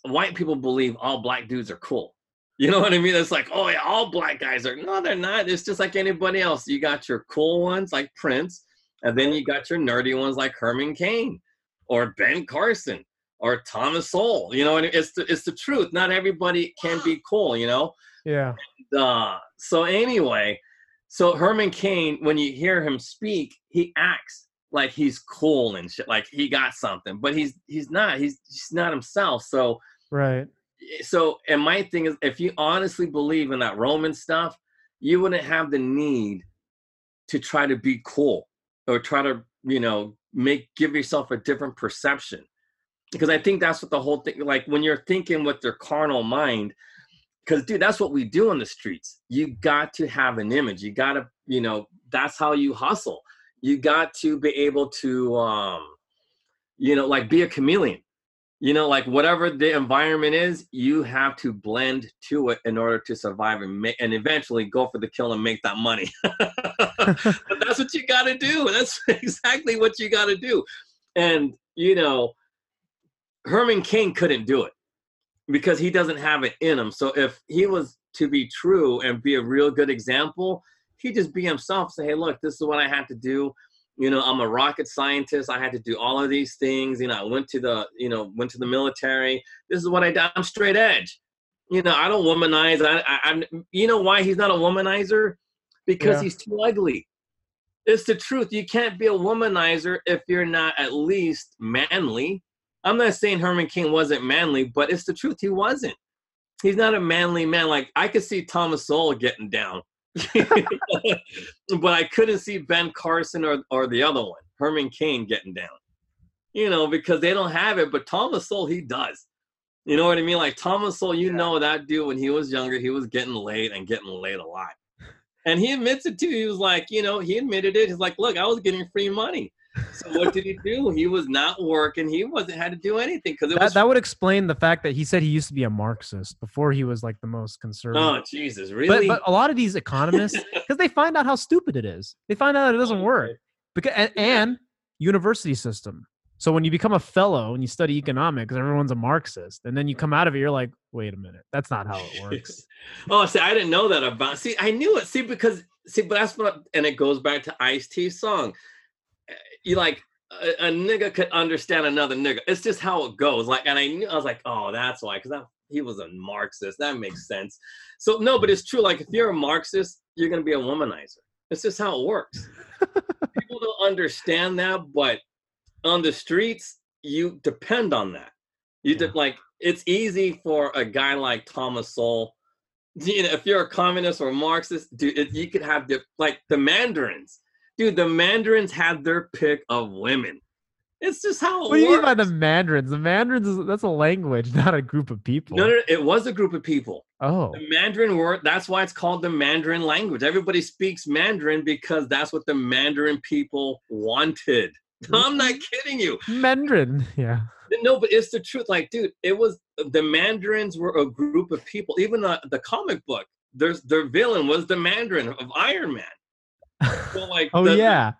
white people believe all black dudes are cool. You know what I mean? It's like, oh yeah, all black guys are no, they're not. It's just like anybody else. You got your cool ones like Prince, and then you got your nerdy ones like Herman Cain or Ben Carson or Thomas Sowell. You know, and it's the, it's the truth. Not everybody can be cool. You know. Yeah, Uh, so anyway, so Herman Cain, when you hear him speak, he acts like he's cool and shit, like he got something, but he's he's not. He's he's not himself. So right. so and my thing is, if you honestly believe in that Roman stuff, you wouldn't have the need to try to be cool or try to you know make give yourself a different perception because i think that's what the whole thing like when you're thinking with your carnal mind because dude that's what we do on the streets. You got to have an image. You got to you know that's how you hustle. You got to be able to um you know like be a chameleon. You know like whatever the environment is you have to blend to it in order to survive and make and eventually go for the kill and make that money. But that's what you got to do. That's exactly what you got to do. And you know herman Cain couldn't do it because he doesn't have it in him. So if he was to be true and be a real good example he'd just be himself say hey look this is what i have to do. You know i'm a rocket scientist. I had to do all of these things. You know i went to the you know went to the military. This is what i did. I'm straight edge. You know i don't womanize. I, I i'm you know why he's not a womanizer? Because Yeah. he's too ugly. It's the truth. You can't be a womanizer if you're not at least manly i'm not saying herman cain wasn't manly but it's the truth he wasn't he's not a manly man like i could see thomas sowell getting down but I couldn't see Ben Carson or, or the other one, Herman Cain, getting down. You know, because they don't have it, but Thomas Sowell, he does. You know what I mean? Like Thomas Sowell, you know that dude when he was younger, he was getting laid and getting laid a lot. And he admits it too. He was like, you know, he admitted it. He's like, look, I was getting free money. So what did he do? He was not working. He wasn't had to do anything because That, was. that would explain the fact that he said he used to be a Marxist before he was like the most conservative. oh Jesus, but, really? but a lot of these economists, because they find out how stupid it is, they find out it doesn't oh, work. Because and, and university system. So when you become a fellow and you study economics, everyone's a Marxist, and then you come out of it, you're like, wait a minute, that's not how it works. oh, see, I didn't know that about. See, I knew it. See, because see, but that's what, and it goes back to Ice T's song. You like a, a nigga could understand another nigga. It's just how it goes. Like, and I knew I was like, oh, that's why, because he was a Marxist. That makes sense. So no, but it's true. Like, if you're a Marxist, you're gonna be a womanizer. It's just how it works. People don't understand that, but on the streets, you depend on that. You Yeah. de- like it's easy for a guy like Thomas Sowell. You know, if you're a communist or a Marxist, dude, it, you could have the like the Mandarins. Dude, the Mandarins had their pick of women. It's just how What do you mean by the Mandarins? The Mandarins is that's a language, not a group of people. no, no, no, it was a group of people. Oh, The Mandarin word, that's why it's called the Mandarin language. Everybody speaks Mandarin because that's what the Mandarin people wanted. I'm not mm-hmm. kidding you. Mandarin. Yeah. No, but it's the truth. Like, dude, it was the Mandarins were a group of people. Even the, the comic book, there's their villain was the Mandarin of Iron Man. So like, oh the- yeah.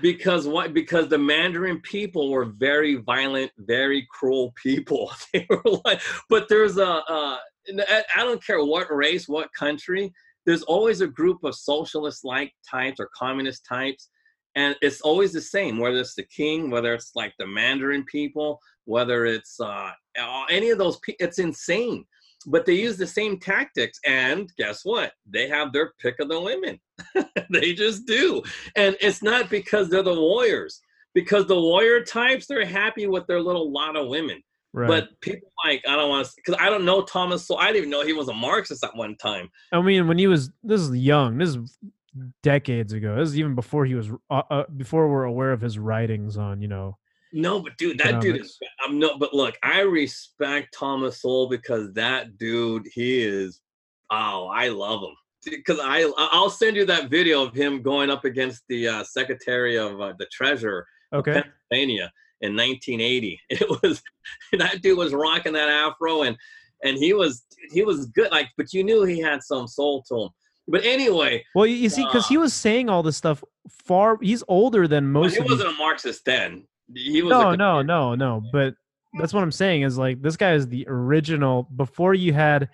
because what? Because the Mandarin people were very violent, very cruel people. they were like, but there's a, uh, I don't care what race, what country. There's always a group of socialist-like types or communist types, and it's always the same. Whether it's the king, whether it's like the Mandarin people, whether it's uh, uh, any of those. Pe- it's insane. But they use the same tactics, and guess what? They have their pick of the women. they just do and it's not because they're the warriors because the warrior types they're happy with their little lot of women Right. but people like i don't want to because i don't know thomas so i didn't even know he was a marxist at one time I mean, when he was this is young, this is decades ago. This is even before he was uh, uh, before we're aware of his writings on you know. No but dude that dude is i'm no but look i respect thomas sowell because that dude he is oh i love him because i i'll send you that video of him going up against the uh, secretary of uh, the treasurer of Okay. Pennsylvania in 1980. It was that dude was rocking that afro and and he was he was good. Like, but you knew he had some soul to him. But anyway, Well, you, see, because he Uh, was saying all this stuff far. He's older than most. he of wasn't a Marxist then. He was no, no, no, no. But that's what I'm saying is like this guy is the original. Before you had,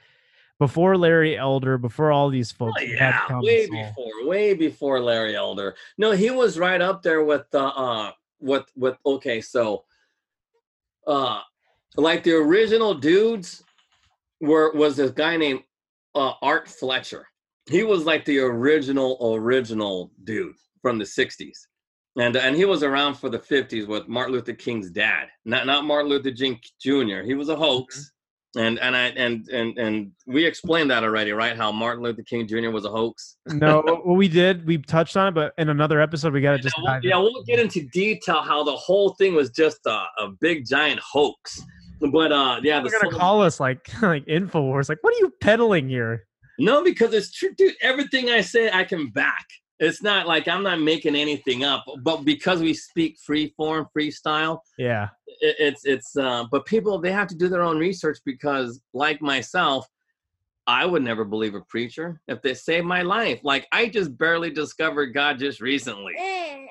before Larry Elder, before all these Oh, folks. had yeah, way before, way before Larry Elder. No, he was right up there with the uh with with okay, so uh like the original dudes were was this guy named uh Art Fletcher. He was like the original original dude from the 60s. And and he was around for the 50s with Martin Luther King's dad. Not not Martin Luther King Jr. He was a hoax. And and I and and and we explained that already, right? How Martin Luther King Jr. was a hoax. No, well, we did. We touched on it, but in another episode, we got to just. yeah, we'll, yeah, we'll get into detail how the whole thing was just a, a big giant hoax. But uh, yeah, the They're gonna call us like like Infowars. Like, what are you peddling here? no, because it's true, dude. Everything I say, I can back. It's not like I'm not making anything up, but because we speak free form, freestyle, Yeah, it, it's it's. Uh, but people they have to do their own research because, like myself, I would never believe a preacher if they saved my life. Like I just barely discovered God just recently.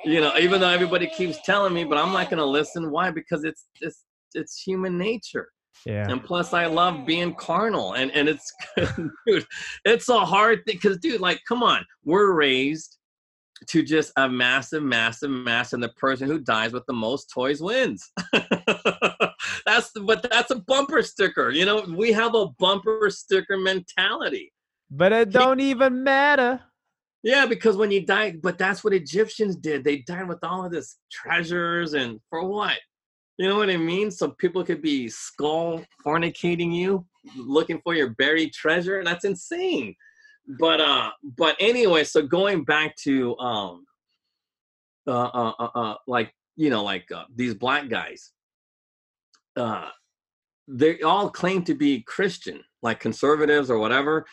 you know, even though everybody keeps telling me, but I'm not gonna listen. Why? Because it's it's it's human nature, yeah. and plus I love being carnal, and and it's dude, it's a hard thing because dude, like, come on, we're raised to just a massive, massive, massive, and the person who dies with the most toys wins. that's the, but that's a bumper sticker. You know, we have a bumper sticker mentality. But it don't even matter. Yeah, because when you die, but that's what Egyptians did. They died with all of this treasures, and for what? You know what I mean? So people could be skull fornicating you, looking for your buried treasure. That's insane. But uh, but anyway, so going back to um, uh, uh, uh, uh like you know, like uh, these black guys, uh, they all claim to be Christian, like conservatives or whatever,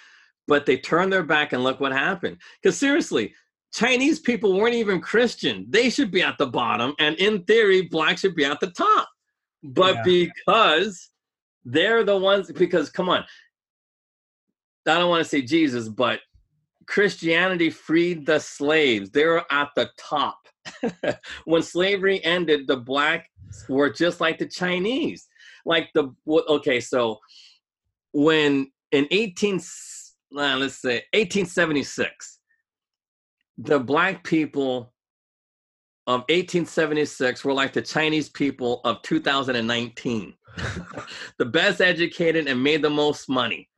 but they turn their back and look what happened. Because seriously, Chinese people weren't even Christian. They should be at the bottom, and in theory, black should be at the top. But yeah. because they're the ones, because come on, I don't want to say Jesus, but Christianity freed the slaves. They were at the top. when slavery ended, the blacks were just like the Chinese. Like the okay, so when in 18 uh, let's say 1876, the black people of 1876 were like the Chinese people of 2019. the best educated and made the most money.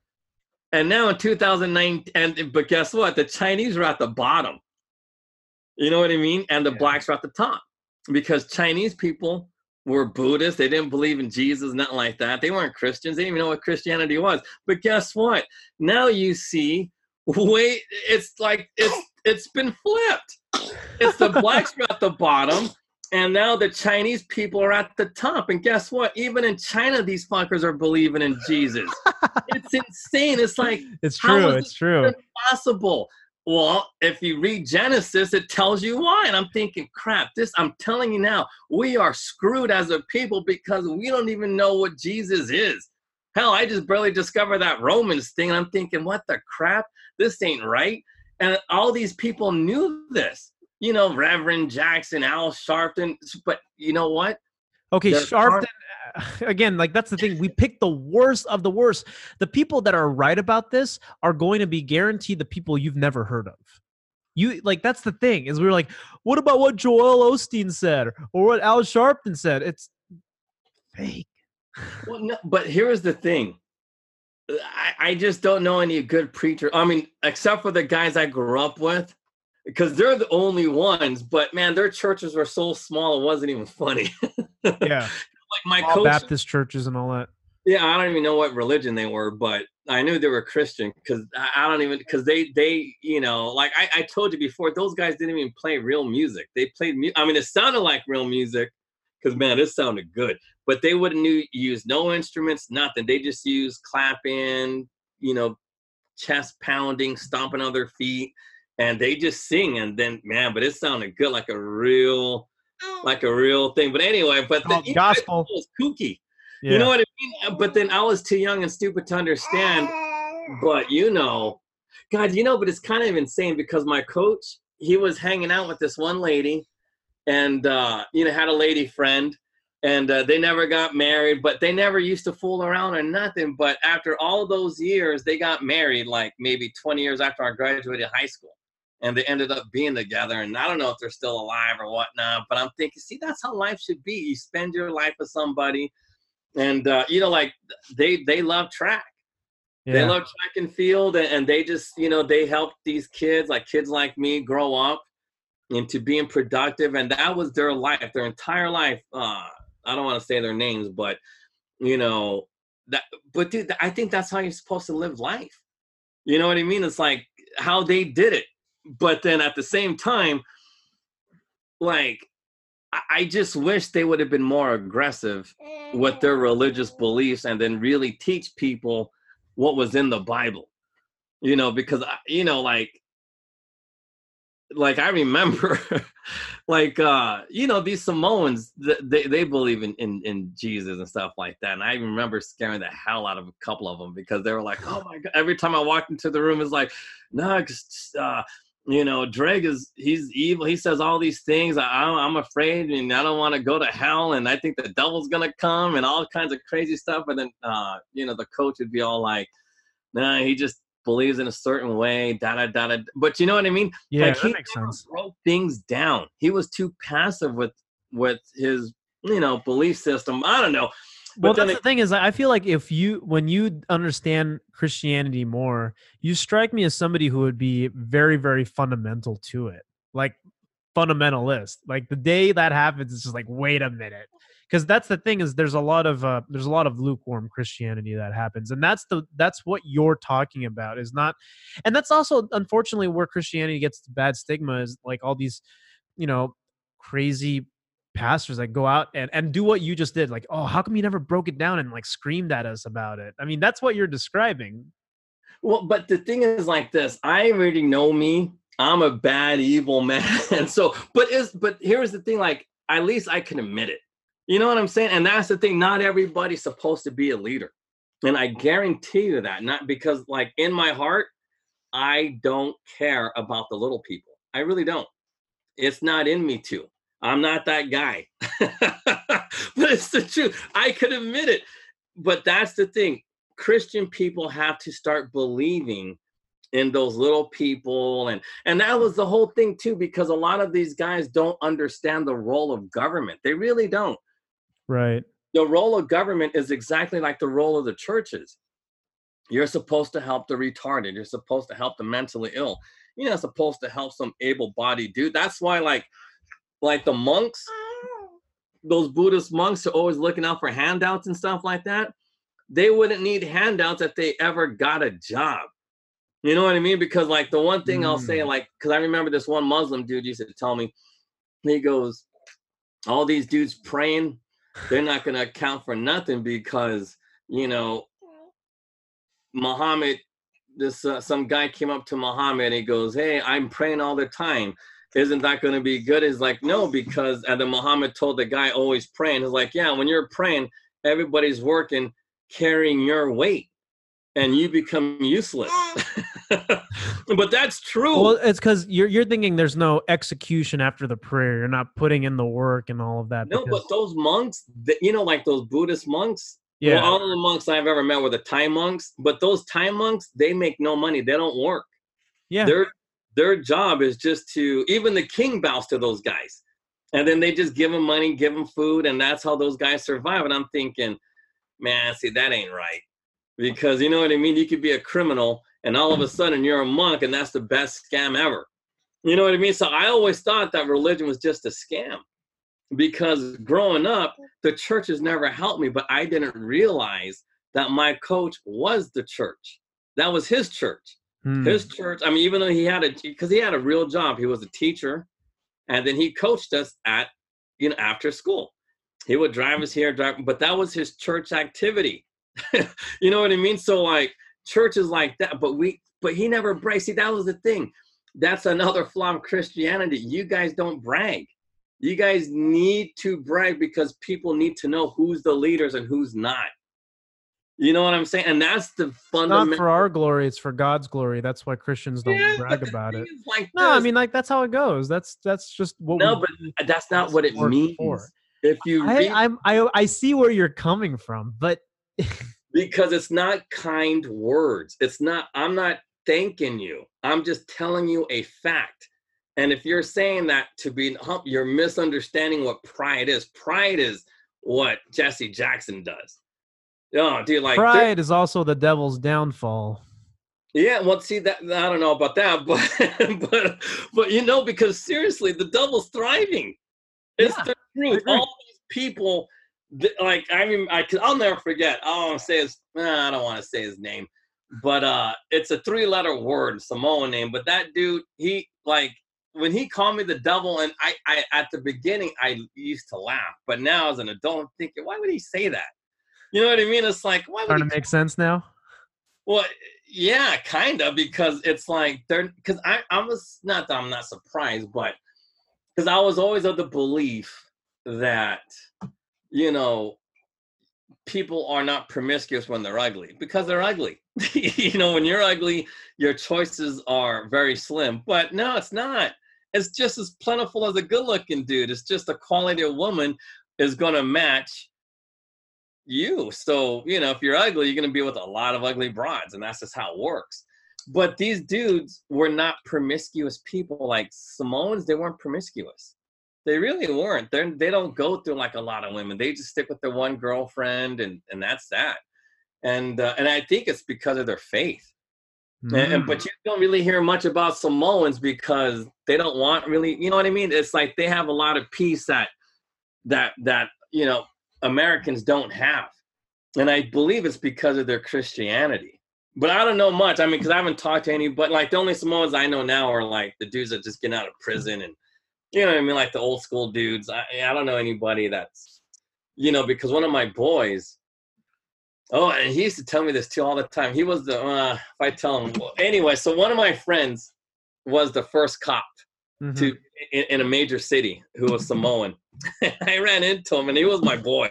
And now in 2009, and but guess what? The Chinese are at the bottom. You know what I mean? And the yeah. blacks are at the top because Chinese people were Buddhists. They didn't believe in Jesus, nothing like that. They weren't Christians. They didn't even know what Christianity was. But guess what? Now you see, wait, it's like it's it's been flipped. It's the blacks are at the bottom, and now the Chinese people are at the top. And guess what? Even in China, these fuckers are believing in Jesus. it's insane. It's like it's true. It's true. Possible. Well, if you read Genesis, it tells you why. And I'm thinking, crap, this, I'm telling you now, we are screwed as a people because we don't even know what Jesus is. Hell, I just barely discovered that Romans thing. And I'm thinking, what the crap? This ain't right. And all these people knew this you know, Reverend Jackson, Al Sharpton. But you know what? Okay, They're Sharpton. Again, like that's the thing. We pick the worst of the worst. The people that are right about this are going to be guaranteed the people you've never heard of. You like that's the thing is we are like, what about what Joel Osteen said or what Al Sharpton said? It's fake. Well, no, but here's the thing. I, I just don't know any good preacher. I mean, except for the guys I grew up with because they're the only ones. But man, their churches were so small it wasn't even funny. yeah, like my all coach, Baptist churches and all that. Yeah, I don't even know what religion they were, but I knew they were Christian because I don't even because they they you know like I, I told you before those guys didn't even play real music. They played mu- I mean it sounded like real music because man it sounded good, but they wouldn't use no instruments, nothing. They just used clapping, you know, chest pounding, stomping on their feet and they just sing and then man but it sounded good like a real oh. like a real thing. But anyway but the oh, gospel. was kooky. Yeah. you know what i mean? But then i was too young and stupid to understand but you know god you know but it's kind of insane because my coach he was hanging out with this one lady and uh you know had a lady friend and uh, they never got married but they never used to fool around or nothing but after all those years they got married like maybe 20 years after i graduated high school and they ended up being together. And I don't know if they're still alive or whatnot, but I'm thinking, see, that's how life should be. You spend your life with somebody, and uh, you know, like they they love track. Yeah. They love track and field, and, and they just you know they help these kids, like kids like me, grow up into being productive, and that was their life, their entire life. Uh, I don't want to say their names, but you know that. But dude, I think that's how you're supposed to live life. You know what I mean? It's like how they did it but then at the same time, like I just wish they would have been more aggressive with their religious beliefs and then really teach people what was in the Bible. You know, because you know, like like I remember like uh you know these Samoans they they believe in, in in Jesus and stuff like that and I remember scaring the hell out of a couple of them because they were like oh my god every time I walked into the room it's like no nah, uh you know, Dreg is he's evil. He says all these things. I, I'm afraid, and I don't want to go to hell, and I think the devil's gonna come, and all kinds of crazy stuff. And then, uh, you know, the coach would be all like, "Nah, he just believes in a certain way." Da da da da. But you know what I mean? Yeah, like, that he makes sense. Broke things down. He was too passive with with his you know belief system. I don't know well, that's it, the thing is, I feel like if you, when you understand Christianity more, you strike me as somebody who would be very, very fundamental to it, like fundamentalist. Like the day that happens, it's just like, wait a minute, because that's the thing is there's a lot of uh, there's a lot of lukewarm christianity that happens and that's the that's what you're talking about is not and that's also unfortunately where christianity gets the bad stigma is like all these you know crazy pastors that go out and, and do what you just did like oh how come you never broke it down and like screamed at us about it i mean that's what you're describing Well, but the thing is like this. I already know me. I'm a bad, evil man. And so, but is but here's the thing, like at least I can admit it. You know what I'm saying? And that's the thing. Not everybody's supposed to be a leader. And I guarantee you that, not because like in my heart, I don't care about the little people. I really don't. It's not in me to. I'm not that guy. but it's the truth. I could admit it. But that's the thing. Christian people have to start believing in those little people and and that was the whole thing too because a lot of these guys don't understand the role of government. They really don't. right The role of government is exactly like the role of the churches. You're supposed to help the retarded. You're supposed to help the mentally ill. You're not supposed to help some able-bodied dude. That's why like like the monks those Buddhist monks are always looking out for handouts and stuff like that. They wouldn't need handouts if they ever got a job. You know what I mean? Because like the one thing I'll say, Mm. like, because I remember this one Muslim dude used to tell me, he goes, all these dudes praying, they're not gonna account for nothing because you know Muhammad. This uh, some guy came up to Muhammad and he goes, "Hey, I'm praying all the time. Isn't that going to be good?" He's like, "No, because." And then Muhammad told the guy, "Always praying." He's like, "Yeah, when you're praying, everybody's working, carrying your weight, and you become useless." but that's true. well it's because you're you're thinking there's no execution after the prayer you're not putting in the work and all of that no, because- but those monks, you know, like those Buddhist monks. yeah Well, all the monks I've ever met were the Thai monks, but those Thai monks, they make no money. They don't work. yeah Their their job is just to even the king bows to those guys. And then they just give them money, give them food, and that's how those guys survive. And I'm thinking, man, see, that ain't right. Because you know what I mean? You could be a criminal and all of a sudden you're a monk, and that's the best scam ever. You know what I mean? So I always thought that religion was just a scam. Because growing up, the church has never helped me, but I didn't realize that my coach was the church. That was his church Hmm. his church i mean even though he had a because he had a real job he was a teacher and then he coached us at you know after school. He would drive us here drive but that was his church activity. You know what i mean? So like churches like that but we but he never bragged. See that was the thing. That's another flaw of christianity. You guys don't brag. You guys need to brag because people need to know who's the leaders and who's not you know what i'm saying and that's the fundamental. not for our glory it's for god's glory that's why christians don't Yeah, brag about it. like no i mean like that's how it goes that's that's just what No, we but that's not what it means. for. If you I, read, I'm I I see where you're coming from, but because it's not kind words. It's not. I'm not thanking you. I'm just telling you a fact. And if you're saying that to be, you're misunderstanding what pride is. Pride is what Jesse Jackson does. Oh, dude, like pride is also the devil's downfall. Yeah, well, see that I don't know about that, but but but you know, because seriously, the devil's thriving. It's Yeah, the truth. All these people, th- like I mean, I I'll never forget. I don't want to say his. I don't want to say his name, but uh, it's a three-letter word, Samoan name. But that dude, he like when he called me the devil, and I, I at the beginning I used to laugh, but now as an adult, I'm thinking, why would he say that? You know what I mean? It's like why would Starting he to make sense now. well, yeah, kind of, because it's like they're because I I was not that I'm not surprised, but because I was always of the belief that you know people are not promiscuous when they're ugly because they're ugly. you know, when you're ugly, your choices are very slim. But no, it's not. It's just as plentiful as a good-looking dude. It's just the quality of woman is going to match you. So, you know, if you're ugly, you're going to be with a lot of ugly broads, and that's just how it works. But these dudes were not promiscuous people. Like Samoans, they weren't promiscuous. They really weren't. They're, they don't go through like a lot of women. They just stick with their one girlfriend, and and that's that. And uh, and I think it's because of their faith. And, and- Mm. but you don't really hear much about Samoans because they don't want really, you know what I mean? It's like they have a lot of peace that that that you know Americans don't have. And I believe it's because of their Christianity. But I don't know much. I mean, because I haven't talked to any, but Like the only Samoans I know now are like the dudes that just get out of prison and you know what I mean, like the old school dudes. I, I don't know anybody that's you know because one of my boys. Oh, and he used to tell me this too all the time. He was the uh, if I tell him well, anyway. So one of my friends was the first cop Mhm. to in, in a major city who was Samoan. I ran into him and he was my boy.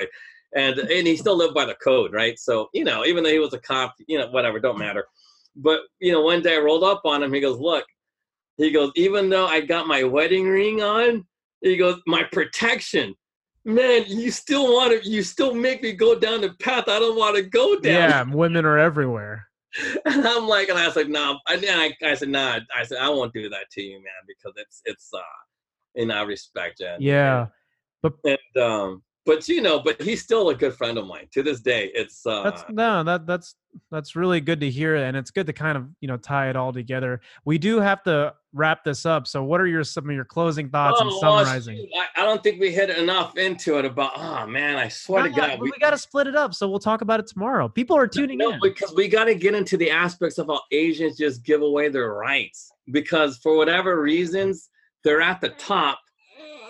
And and he still lived by the code, right? So, you know, even though he was a cop, you know, whatever, don't matter. But, you know, one day I rolled up on him, he goes, Look, he goes, even though I got my wedding ring on, he goes, My protection. Man, you still want to you still make me go down the path I don't want to go down. Yeah, women are everywhere. And I'm like, and I was like, no, nah. and I, I said, nah, I said, I won't do that to you, man, because it's, it's, uh, and I respect you. Yeah. But, And, um, but you know, but he's still a good friend of mine to this day. It's, uh, That's no, that that's that's really good to hear, and it's good to kind of you know tie it all together. We do have to wrap this up. So, what are your some of your closing thoughts and oh, well, summarizing? shoot, I, I don't think we hit enough into it about, oh man, I swear to God. but we, got to split it up, so we'll talk about it tomorrow. People are tuning no, in. because we got to get into the aspects of how Asians just give away their rights because for whatever reasons they're at the top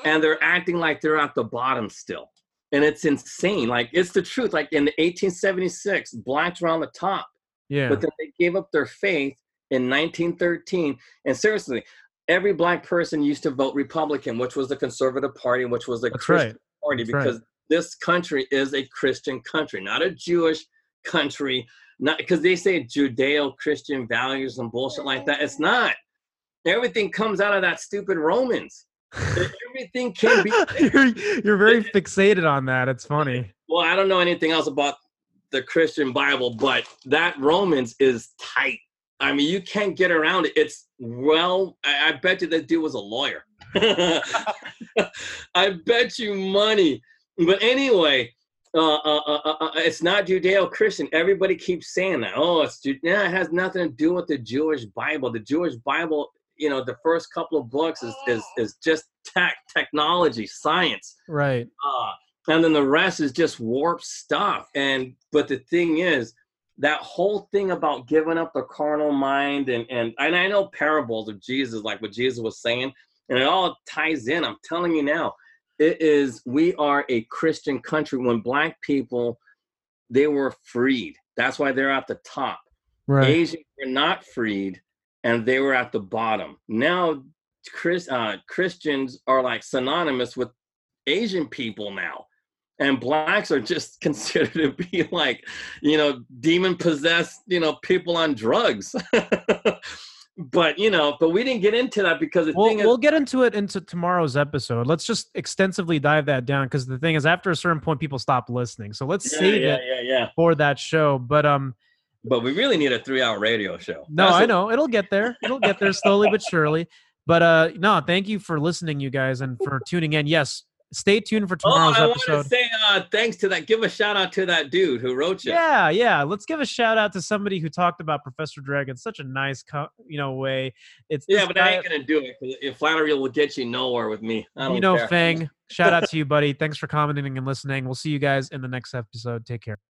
and they're acting like they're at the bottom still, and it's insane. Like it's the truth. Like in 1876, blacks were on the top, Yeah, but then they gave up their faith in 1913. And seriously, every black person used to vote Republican, which was the conservative party, which was the That's Christian right. party, That's right. because this country is a Christian country, not a Jewish country. Not because they say Judeo-Christian values and bullshit like that. It's not. Everything comes out of that stupid Romans. Everything can be. you're, you're very fixated on that. It's funny. Well, I don't know anything else about the Christian Bible, but that Romans is tight. I mean, you can't get around it. It's well, I, I bet you that dude was a lawyer. I bet you money. But anyway, uh, uh, uh, uh, uh, it's not Judeo-Christian. Everybody keeps saying that. Oh, it's yeah, it has nothing to do with the Jewish Bible. The Jewish Bible, you know, the first couple of books is is, is just tech, technology, science Right. uh, and then the rest is just warped stuff. And but the thing is, that whole thing about giving up the carnal mind and and and I know parables of Jesus, like what Jesus was saying, and it all ties in. I'm telling you now, it is we are a Christian country. When black people, they were freed. That's why they're at the top. Right. Asians were not freed, and they were at the bottom. Now, Chris, uh, Christians are like synonymous with Asian people now, and blacks are just considered to be like, you know, demon possessed, you know, people on drugs. but you know, but we didn't get into that because the We'll, thing is, we'll get into it into tomorrow's episode. Let's just extensively dive that down because the thing is, after a certain point, people stop listening. So let's yeah, save yeah, it yeah, for that show. But um, But we really need a three-hour radio show. no, That's I know it'll get there. It'll get there slowly but surely. But uh, no, thank you for listening, you guys, and for tuning in. Yes, stay tuned for tomorrow's Oh, tomorrow's I want to say uh, thanks to that. Give a shout out to that dude who wrote you. Yeah, yeah. Let's give a shout out to somebody who talked about Professor Dreg in such a nice, co- you know, way. It's Yeah, but guy- I ain't gonna do it. If flattery will get you nowhere with me, I don't you know, care. Fang. Shout out to you, buddy. Thanks for commenting and listening. We'll see you guys in the next episode. Take care.